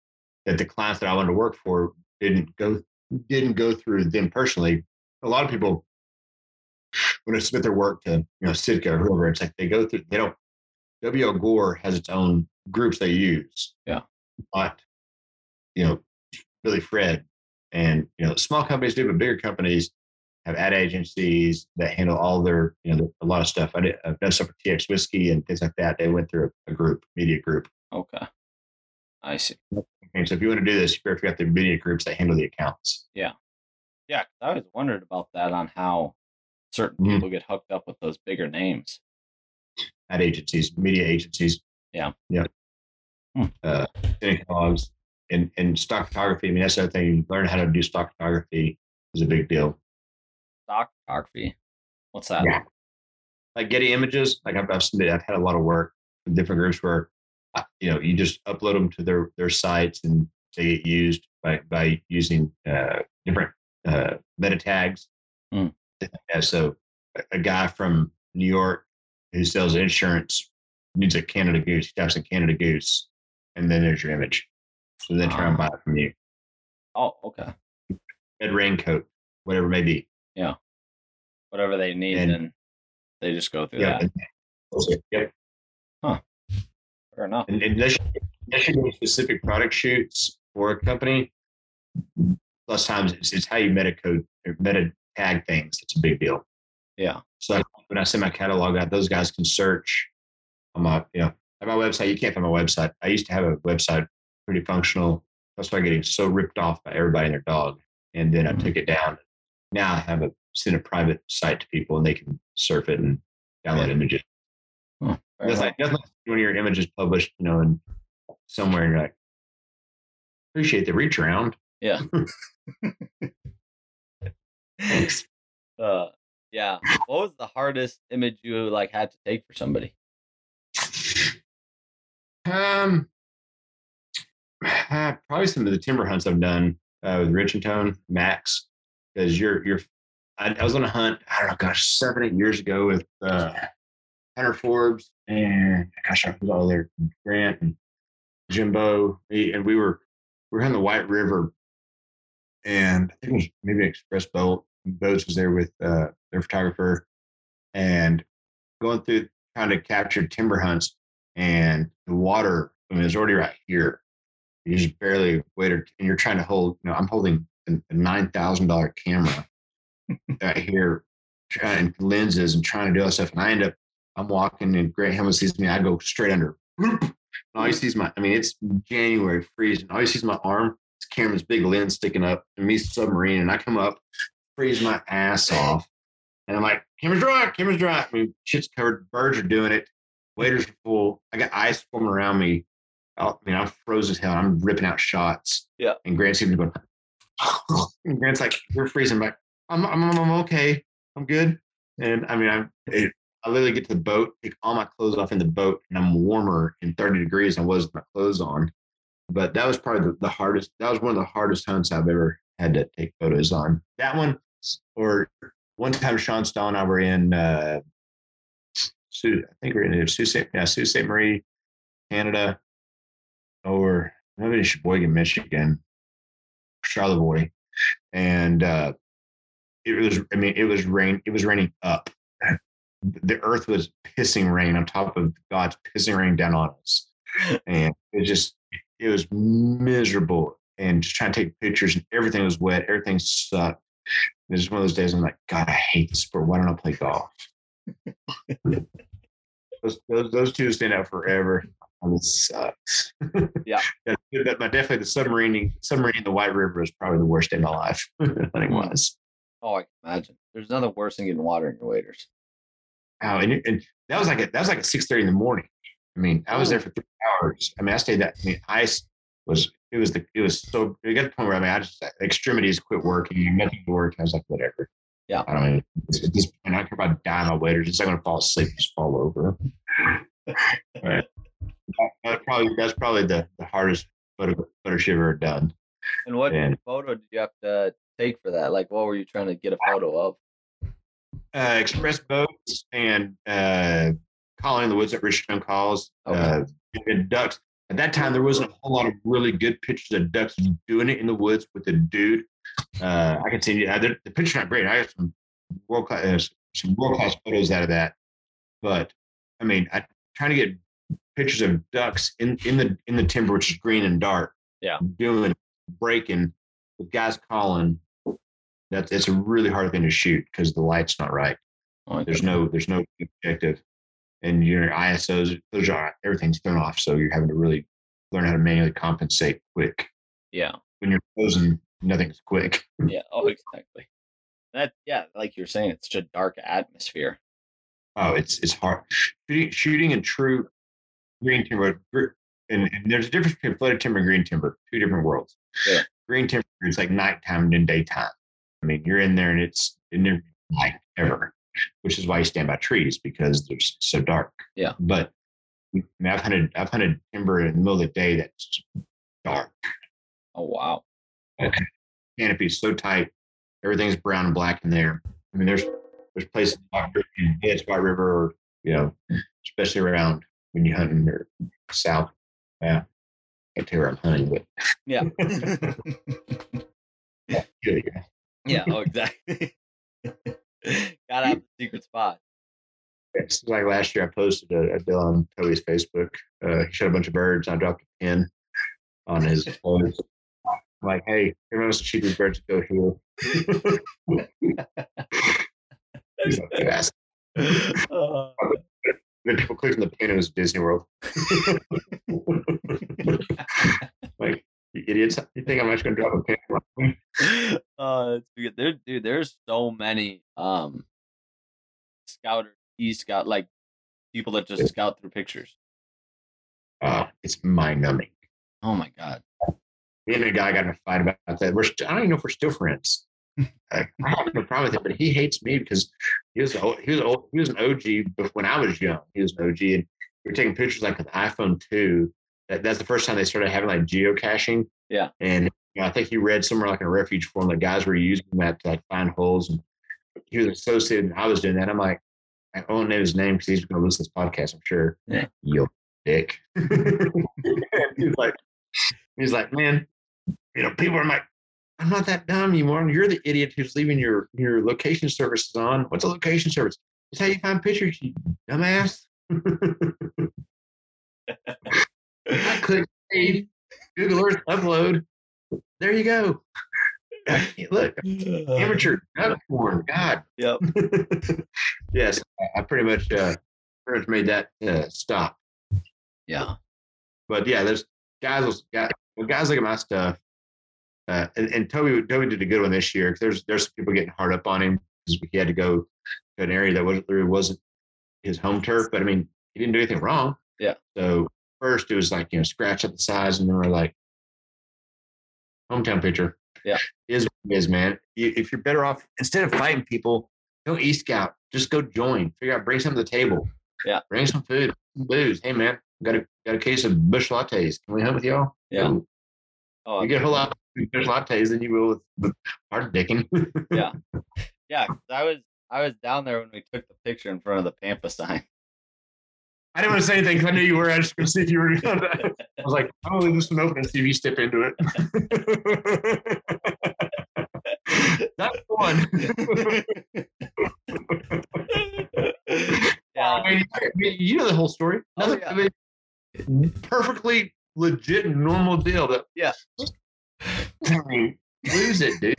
that the clients that I wanted to work for didn't go didn't go through them personally. A lot of people when they submit their work to you know Sitka or whoever, it's like they go through. They don't. W. L. Gore has its own groups they use. Yeah. Not, you know, Billy Fred, and you know, small companies do, but bigger companies have ad agencies that handle all their, you know, a lot of stuff. I did, I've done stuff for TX Whiskey and things like that. They went through a, group, media group. Okay. I see. And so if you want to do this, you better figure out the media groups that handle the accounts. Yeah, yeah. I always wondered about that on how certain Mhm. people get hooked up with those bigger names. Ad agencies, media agencies. Yeah. Yeah. Hmm. Uh. And and stock photography. I mean, that's the other thing. Learn how to do stock photography is a big deal. Stock photography. What's that? Yeah. Like Getty Images, like I've, I've submitted, I've had a lot of work with different groups where, uh, you know, you just upload them to their their sites and they get used by by using uh, different uh, meta tags. Mm. Yeah, so a, a guy from New York who sells insurance needs a Canada Goose. He types in Canada Goose, and then there's your image. So then try and Ah. buy it from you. Oh, okay. Red raincoat, whatever it may be. Yeah. Whatever they need, And- and they just go through Yeah. that. and- Yep. Fair enough. And, and unless, you- unless you're doing specific product shoots for a company, plus times it's, it's how you meta code or meta tag things. It's a big deal. Yeah. So when I send my catalog out, those guys can search on my, you know, at my website. You can't find my website. I used to have a website pretty functional. I started getting so ripped off by everybody and their dog. And then I Mhm. took it down. Now I have a send a private site to people and they can surf it and download Yeah. images. Fair That's like nothing when your image is published, you know, and somewhere and you're like, appreciate the reach around. Yeah. Thanks. Uh, yeah. What was the hardest image you like had to take for somebody? Um, probably some of the timber hunts I've done uh, with Rich-N-Tone, Max, because you're you're. I, I was on a hunt. I don't know, gosh, seven eight years ago with uh, Hunter Forbes and gosh, I was all there, Grant and Jimbo, and we were we were on the White River, and I think it was maybe Xpress boat. Boats was there with uh, their photographer, and going through trying to capture timber hunts and the water, I mean, it's already right here. You just barely waited, and you're trying to hold. You know, I'm holding a, a nine thousand dollar camera right here, trying lenses and trying to do all stuff. And I end up, I'm walking, and Grant Hillman sees me. I go straight under. And all he sees my, I mean, it's January, freezing. All he sees my arm. This camera's big lens sticking up, and me submarine, and I come up, freeze my ass off, and I'm like, camera's dry, camera's dry. I mean, shit's covered. Birds are doing it waders are full. I got ice forming around me. I mean, I'm frozen as hell. I'm ripping out shots. Yeah. And Grant seems to go. and Grant's like, "We're freezing." I'm like, I'm, I'm, I'm okay. I'm good. And I mean, I'm. It, I literally get to the boat, take all my clothes off in the boat, and I'm warmer in 30 degrees than I was with my clothes on. But that was probably the, the hardest. That was one of the hardest hunts I've ever had to take photos on. That one, or one time Sean Stahl and I were in uh, I think we're in Sault Ste. Yeah, Sault Ste. Marie, Canada, or maybe Cheboygan, Michigan, Charlevoix, and uh, it was. I mean, it was rain. It was raining up. The earth was pissing rain on top of God's pissing rain down on us, and it just it was miserable. And just trying to take pictures, and everything was wet. Everything sucked. It was one of those days. I'm like, God, I hate this sport. Why don't I play golf? those, those those two stand out forever. Sucks. Yeah. but but definitely the submarine submarine in the White River is probably the worst day of my life hunting mm-hmm. was. Oh, I can imagine. There's nothing worse than getting water in your waders. Oh, and, and that was like a, that was like at six thirty in the morning. I mean, I was there for three hours. I mean, I stayed that. I mean, ice was it was the it was so it got to the point where I mean, I just extremities quit working, nothing to work. I was like, whatever. Yeah. I don't know. At this point, I don't care about dying my waders. It's not going to fall asleep, just fall over. right. That, probably that's probably the, the hardest photo photo shoot I've ever done. And what And- photo did you have to take for that? Like, what were you trying to get a photo of? uh, Xpress boats and uh, calling in the woods that Rich-N-Tone calls. Okay. Uh, and ducks. At that time, there wasn't a whole lot of really good pictures of ducks doing it in the woods with a dude. Uh, I can send you uh, the, picture's not great. I got some world class, uh, some world class photos out of that. But I mean, I trying to get pictures of ducks in, in the in the timber, which is green and dark. Yeah. doing breaking with guys calling. That's it's a really hard thing to shoot because the light's not right. Oh, There's no there's no objective, and your ISOs those are everything's thrown off. So you're having to really learn how to manually compensate quick. yeah, When you're frozen, nothing's quick. yeah. Oh, exactly. That yeah, like you're saying, it's such a dark atmosphere. Oh, it's it's hard shooting shooting in true green timber. and, and there's a difference between flooded timber and green timber, two different worlds. Yeah. Green timber is like nighttime and daytime. I mean, you're in there and it's it never light ever, which is why you stand by trees because they're so dark. Yeah. But I mean, I've hunted I've hunted timber in the middle of the day that's dark. Oh wow. Okay, canopy is so tight, everything's brown and black in there. I mean, there's there's places like in Dead Spot River, you know, especially around when you hunt in the south. Yeah, I can't tell where I'm hunting, but Yeah. yeah, yeah. yeah. Oh, exactly. Gotta have the secret spot. It's like last year, I posted a, a deal on Toby's Facebook. Uh, he shot a bunch of birds. I dropped a pin on his post. I'm like, hey, everyone wants to shoot these birds. To go here. He's like, yes. Uh, Then people clicked on the pin. It was Disney World. like, you idiots. You think I'm actually going to drop a pin? uh, good. There, dude, there's so many um scouter, e scout, like people that just scout through pictures. Uh, it's mind numbing. Oh my god. Me and a guy got in a fight about that. We're st- I don't even know if we're still friends. I, I have no problem with him, but he hates me because he was old, he was old, he was an OG bef- when I was young. He was an OG, and we were taking pictures like with iPhone two. That, that's the first time they started having like geocaching. Yeah. and you know, I think he read somewhere like in a refuge forum that guys were using that to like find holes, and he was associated. And I was doing that. I'm like, I won't name his name because he's going to listen to this podcast. I'm sure. Yeah. You dick. he's like, he's like, man, you know, people are like, I'm not that dumb anymore. You're the idiot who's leaving your your location services on. What's a location service? It's how you find pictures, you dumbass. I click save, Google Earth upload. There you go. Look, amateur duck porn. God. Yep. yes, I- pretty much uh, pretty much made that uh, stop. Yeah. But yeah, there's guys. Guys, guys look at my stuff, uh, and, and Toby Toby did a good one this year. There's there's people getting hard up on him because he had to go to an area that wasn't really wasn't his home turf. But I mean, he didn't do anything wrong. Yeah. So first it was like you know scratch up the size, and then we're like hometown pitcher. Yeah. Is what it is man. You, if you're better off instead of fighting people, go e scout. Just go join. Figure out bring some to the table. Yeah. Bring some food, some booze. Hey man, got a got a case of Busch lattes. Can we hunt with y'all? Yeah. Ooh, Oh, You get a whole lot Busch lattes than you will with, with hard dicking. yeah. I was I was down there when we took the picture in front of the Pampa sign. I didn't want to say anything because I knew you were. I just going to see if you were. Gonna, I was like, I'm to leave this one open and see if you step into it. That's one. yeah. I mean, you know the whole story. Oh, yeah. I mean, perfectly legit, normal deal. That Yeah. I mean, lose it, dude.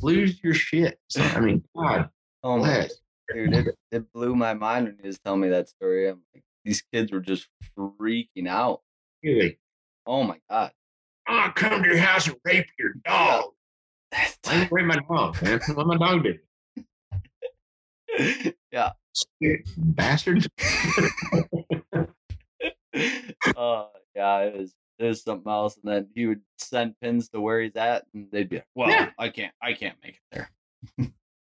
Lose your shit. So, I mean, God Oh my dude, it, it blew my mind when he was telling me that story. I'm like, these kids were just freaking out. Really, Oh my god. Gonna come to your house and rape your dog. I didn't rape my dog, man. What my dog did. yeah. Bastards. uh, yeah, it was was something else. And then he would send pins to where he's at, and they'd be like, "Well, Yeah. I can't, I can't make it there."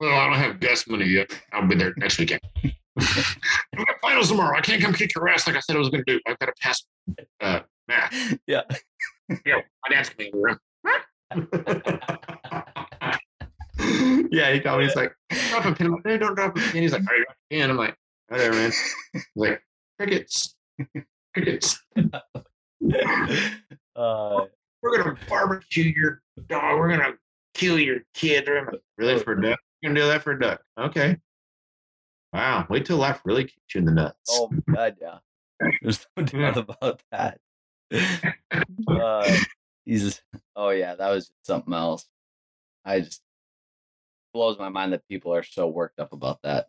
Well, I don't have gas money yet. I'll be there next weekend. I've got finals tomorrow. I can't come kick your ass like I said I was going to do. I've got to pass uh, math. Yeah. Yeah, my dad's coming in the room. yeah, he called me. He's like, drop a pin. Like, "No, don't drop a pin. He's like, all right, drop a pin. I'm like, whatever, man. He's like, crickets. Crickets. uh, We're going to barbecue your dog. We're going to kill your kid. I'm like, really, for a duck? You're going to do that for a duck? Okay. Wow. Wait till life really kicks you in the nuts. oh my god, yeah. There's no doubt about that. uh, he's oh yeah, that was something else. I just blows my mind that people are so worked up about that.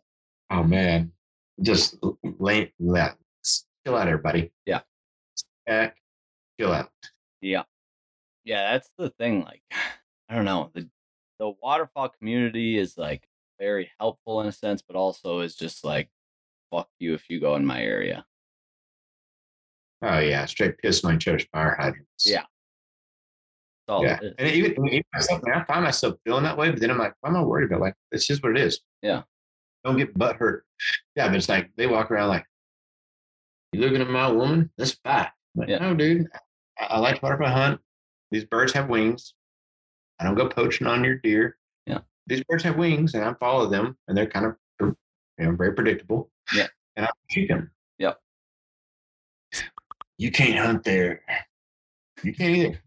Oh man, just lay that. Chill out, everybody. Yeah. Out. Yeah. Yeah, that's the thing. Like, I don't know. The the waterfowl community is like very helpful in a sense, but also is just like fuck you if you go in my area. Oh yeah, straight pissing my other's fire hydrants. Yeah. All yeah. And even, even myself, man, I find myself feeling that way, but then I'm like, why am I worried about? Like, it's just what it is. Yeah. Don't get butt hurt. Yeah, but it's like they walk around like, you looking at my woman? That's fat. Like, Yeah. no, dude. I, I like to butterfly hunt. These birds have wings. I don't go poaching on your deer. Yeah. These birds have wings, and I follow them, and they're kind of, you know, very predictable. Yeah. And I shoot them. Yep. You can't hunt there. You can't either.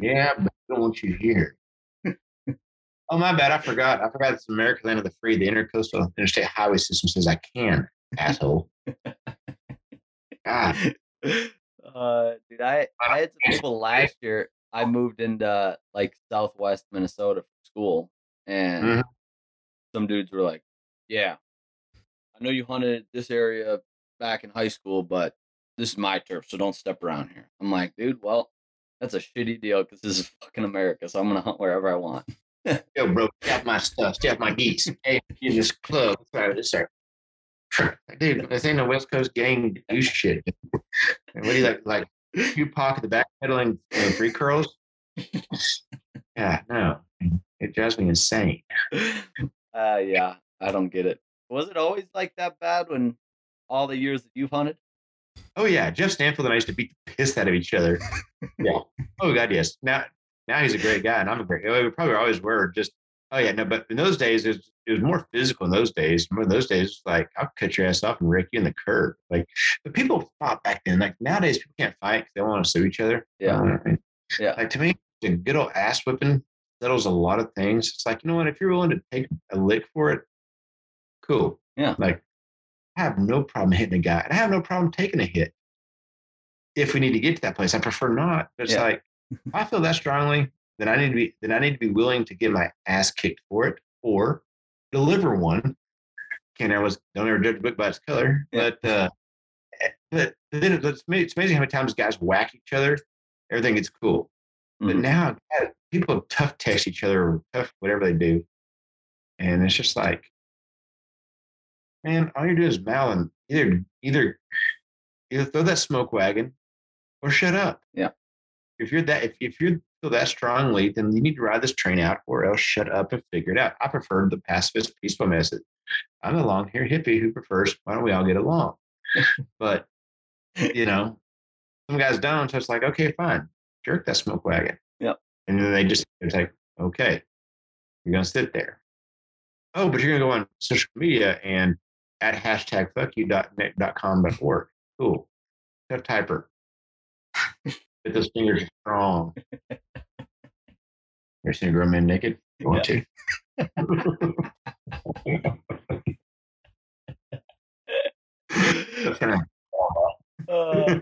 yeah, but I don't want you here. oh, my bad. I forgot. I forgot it's America Land of the Free. The Intercoastal Interstate Highway System says I can, asshole. God. Uh, dude, I, I had some people last year. I moved into like Southwest Minnesota for school, and Mhm. some dudes were like, "Yeah, I know you hunted this area back in high school, but this is my turf, so don't step around here." I'm like, "Dude, well, that's a shitty deal because this is fucking America, so I'm gonna hunt wherever I want." Yo, bro, off my stuff. Off my geese. Hey, in this club. Sorry, this sir. Dude, this ain't no West Coast gang do shit. And what do you like? Like you pocket the back pedaling uh, free curls? Yeah, no. It drives me insane. uh, yeah, I don't get it. Was it always like that bad when all the years that you've hunted? Oh yeah, Jeff Stanfield and I used to beat the piss out of each other. Yeah. Oh god, yes. Now, now he's a great guy, and I'm a great. We probably always were. Just oh yeah, no. But in those days, it was, it was more physical. In those days, in those days, it's like I'll cut your ass off and rake you in the curb. Like, but people fought back then. Like nowadays, people can't fight because they want to sue each other. Yeah. Um, yeah. Like to me, a good old ass whipping settles a lot of things. It's like you know what? If you're willing to take a lick for it, cool. Yeah. Like I have no problem hitting a guy, and I have no problem taking a hit. If we need to get to that place, I prefer not. But it's Yeah. like I feel that strongly, then I need to be then I need to be willing to get my ass kicked for it or deliver one. Can't always don't ever judge a book by its color, Yeah. but uh, but then it's, it's amazing how many times guys whack each other. Everything gets cool, but Mhm. now God, people tough text each other or tough whatever they do, and it's just like, man, all you're doing is mouthing either either either throw that smoke wagon or shut up. Yeah. If you're that if, if you feel that strongly, then you need to ride this train out or else shut up and figure it out. I prefer the pacifist, peaceful message. I'm a long haired hippie who prefers why don't we all get along? but you know, some guys don't, so it's like, okay, fine. Jerk that smoke wagon. Yep. And then they just it's like, okay, you're gonna sit there. Oh, but you're gonna go on social media and at hashtag fuck you dot net dot com dot org. Cool. Tough typer. Get those fingers strong. You're seeing a grown man naked? You want to? That's kind of Uh,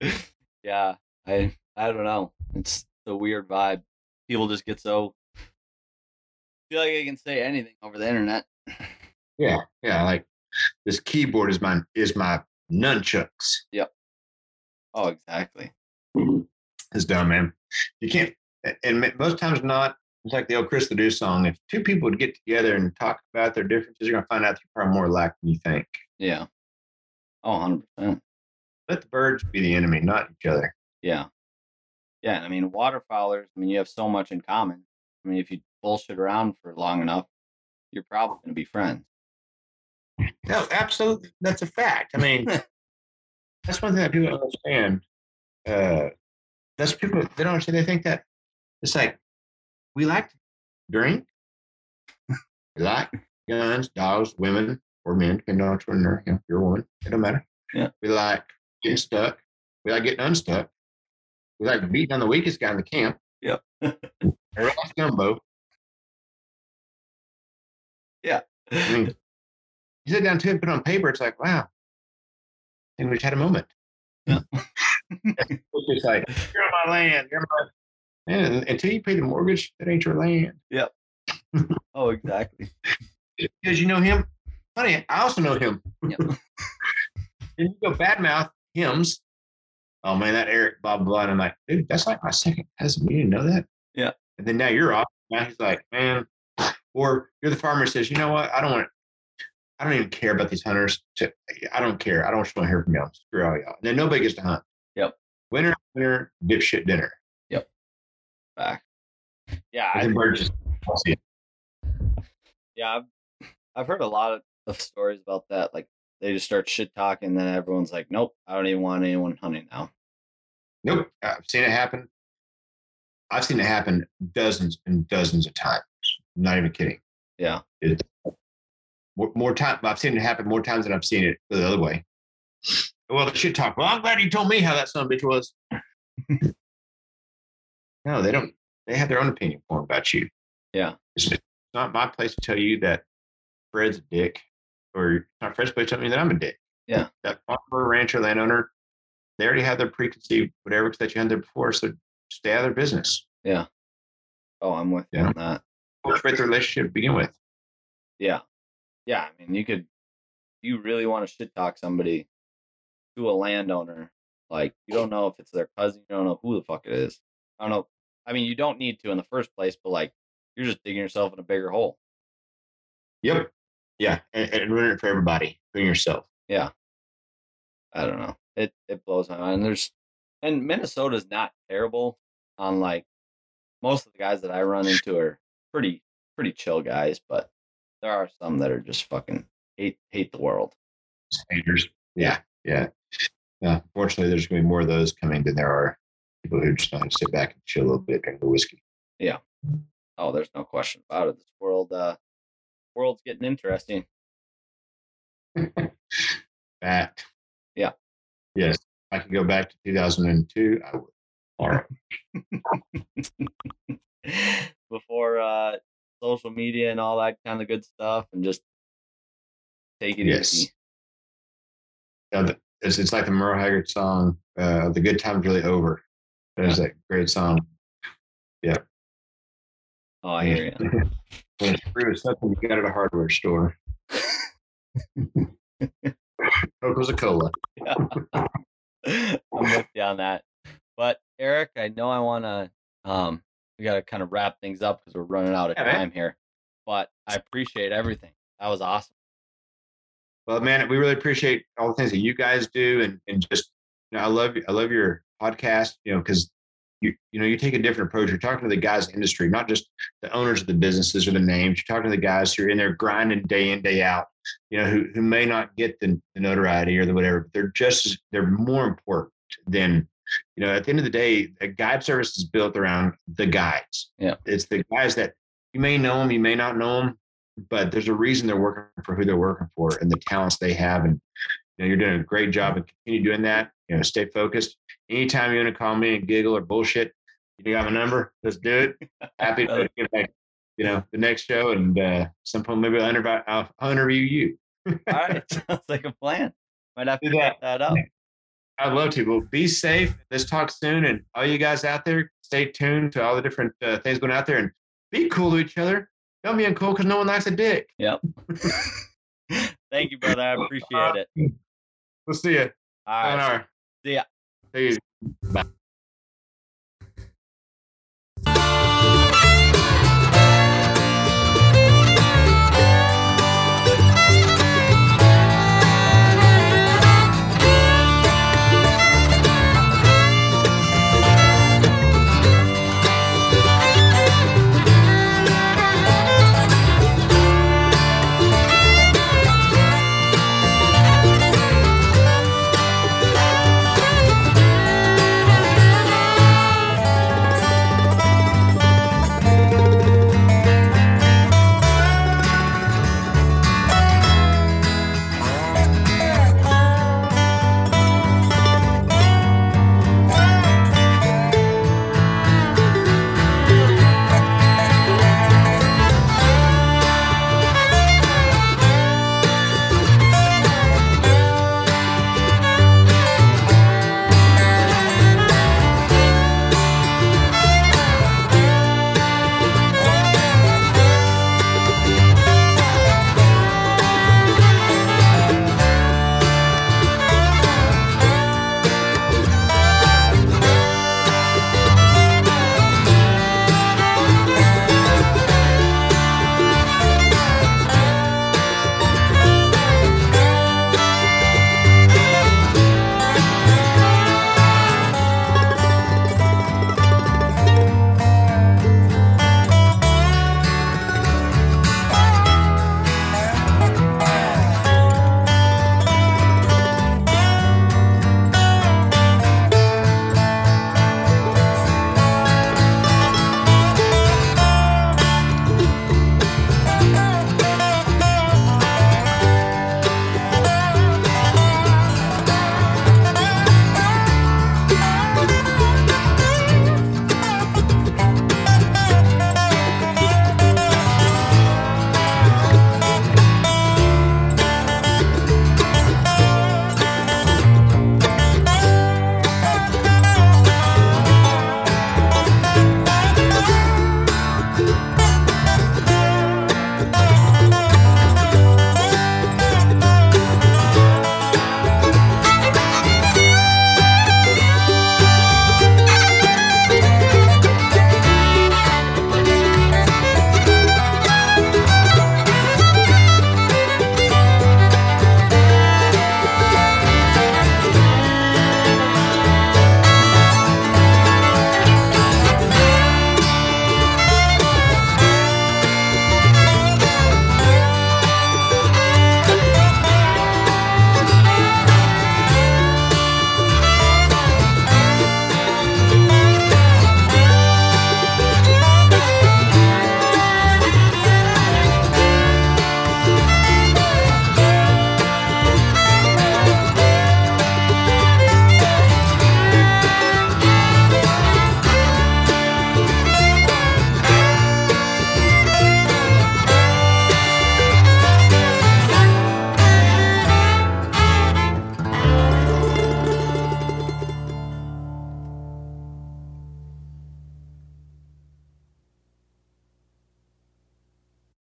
yeah, I I don't know. It's a weird vibe. People just get so feel like I can say anything over the internet. yeah, yeah. Like this keyboard is my is my nunchucks. Oh, exactly. Mm-hmm. It's dumb, man. You can't, and most times not. It's like the old Chris LeDoux song. If two people would get together and talk about their differences, you're gonna find out they're probably more alike than you think. Yeah. Oh, 100 percent. Let the birds be the enemy, not each other. Yeah. Yeah. I mean, waterfowlers. I mean, you have so much in common. I mean, if you bullshit around for long enough, you're probably going to be friends. No, absolutely. That's a fact. I mean, that's one thing that people don't understand. Uh, that's people they don't understand. They think that it's like we like to drink, we like guns, dogs, women, or men, depending on which one you're, you know, you're a woman. It don't matter. Yeah. We like getting stuck. We like getting unstuck. We like beating on the weakest guy in the camp. Yep. Everybody's gumbo. I mean, you sit down to it, put it on paper, it's like, wow. And we just had a moment. Yeah. it's just like, you're on my land. You're my and until you pay the mortgage, that ain't your land. Yep. oh, exactly. Because you know him. Honey, I also know him. Yep. and you go badmouth hymns. Oh man, that Eric blah blah blah. And I'm like, dude, that's like my second cousin. You didn't know that? Yeah. And then now you're off. Now he's like, man. Or you're the farmer says, you know what? I don't want I don't even care about these hunters. I don't care. I don't want to hear from y'all. Screw all y'all. And then nobody gets to hunt. Yep. Winner, winner, dipshit dinner. Yep. Back. Yeah. I birds just yeah, I've, I've heard a lot of, of stories about that. Like they just start shit talking, and then everyone's like, "Nope, I don't even want anyone hunting now." Nope, I've seen it happen. I've seen it happen dozens and dozens of times. I'm not even kidding. Yeah. It, more, more time. I've seen it happen more times than I've seen it the other way. Well, the shit talk. Well, I'm glad you told me how that son of a bitch was. no, they don't. They have their own opinion formed about you. Yeah. It's not my place to tell you that Fred's a dick, or it's not Fred's place to tell me that I'm a dick. Yeah. That farmer, rancher, landowner, they already have their preconceived whatever that you had there before, so stay out of their business. Yeah. Oh, I'm with you Yeah. on that. Cultivate the relationship to begin with. Yeah. Yeah. I mean, you could, you really want to shit talk somebody to a landowner. Like, you don't know if it's their cousin. You don't know who the fuck it is. I don't know. I mean, you don't need to in the first place, but like, you're just digging yourself in a bigger hole. Yep. Yeah, and, and ruin it for everybody, including yourself. Yeah. I don't know. It it blows my mind. There's and Minnesota's not terrible on like most of the guys that I run into are pretty pretty chill guys, but there are some that are just fucking hate hate the world. Haters. Yeah, yeah. Uh, fortunately, there's going to be more of those coming than there are people who just want to sit back and chill a little bit, drink the whiskey. Yeah. Oh, there's no question about it. This world uh world's getting interesting. Fact. Yeah. Yes. I could go back to 2002. I would. All right. Before uh social media and all that kind of good stuff and just take it Yes. easy. The- It's, it's like the Merle Haggard song, uh, "The Good Time's Really Over." That is that great song. Yeah. Oh, I hear you. when it's with something you got at a hardware store. Coca Cola. I'm with you on that. But Eric, I know I want to. Um, we got to kind of wrap things up because we're running out of Yeah, man. time here. But I appreciate everything. That was awesome. Well, man, we really appreciate all the things that you guys do, and and just you know, I love I love your podcast. You know, because you you know you take a different approach. You're talking to the guys in the industry, not just the owners of the businesses or the names. You're talking to the guys who are in there grinding day in day out. You know, who who may not get the, the notoriety or the whatever, but they're just they're more important than you know. At the end of the day, a guide service is built around the guides. Yeah. it's the guys that you may know them, you may not know them, but there's a reason they're working for who they're working for and the talents they have. And you know, you're doing a great job and continue doing that. You know, stay focused. Anytime you want to call me and giggle or bullshit, you got my number. Let's do it. Happy to get back. You know, the next show and uh, some point maybe I'll interview, I'll, interview you. All right, sounds like a plan. Might have to Do set that. that up. I'd love to. Well, be safe. Let's talk soon. And all you guys out there, stay tuned to all the different uh, things going out there and be cool to each other. Don't be uncool because no one likes a dick. Yep. Thank you, brother. I appreciate it. We'll see you. All right. See ya. It. Bye.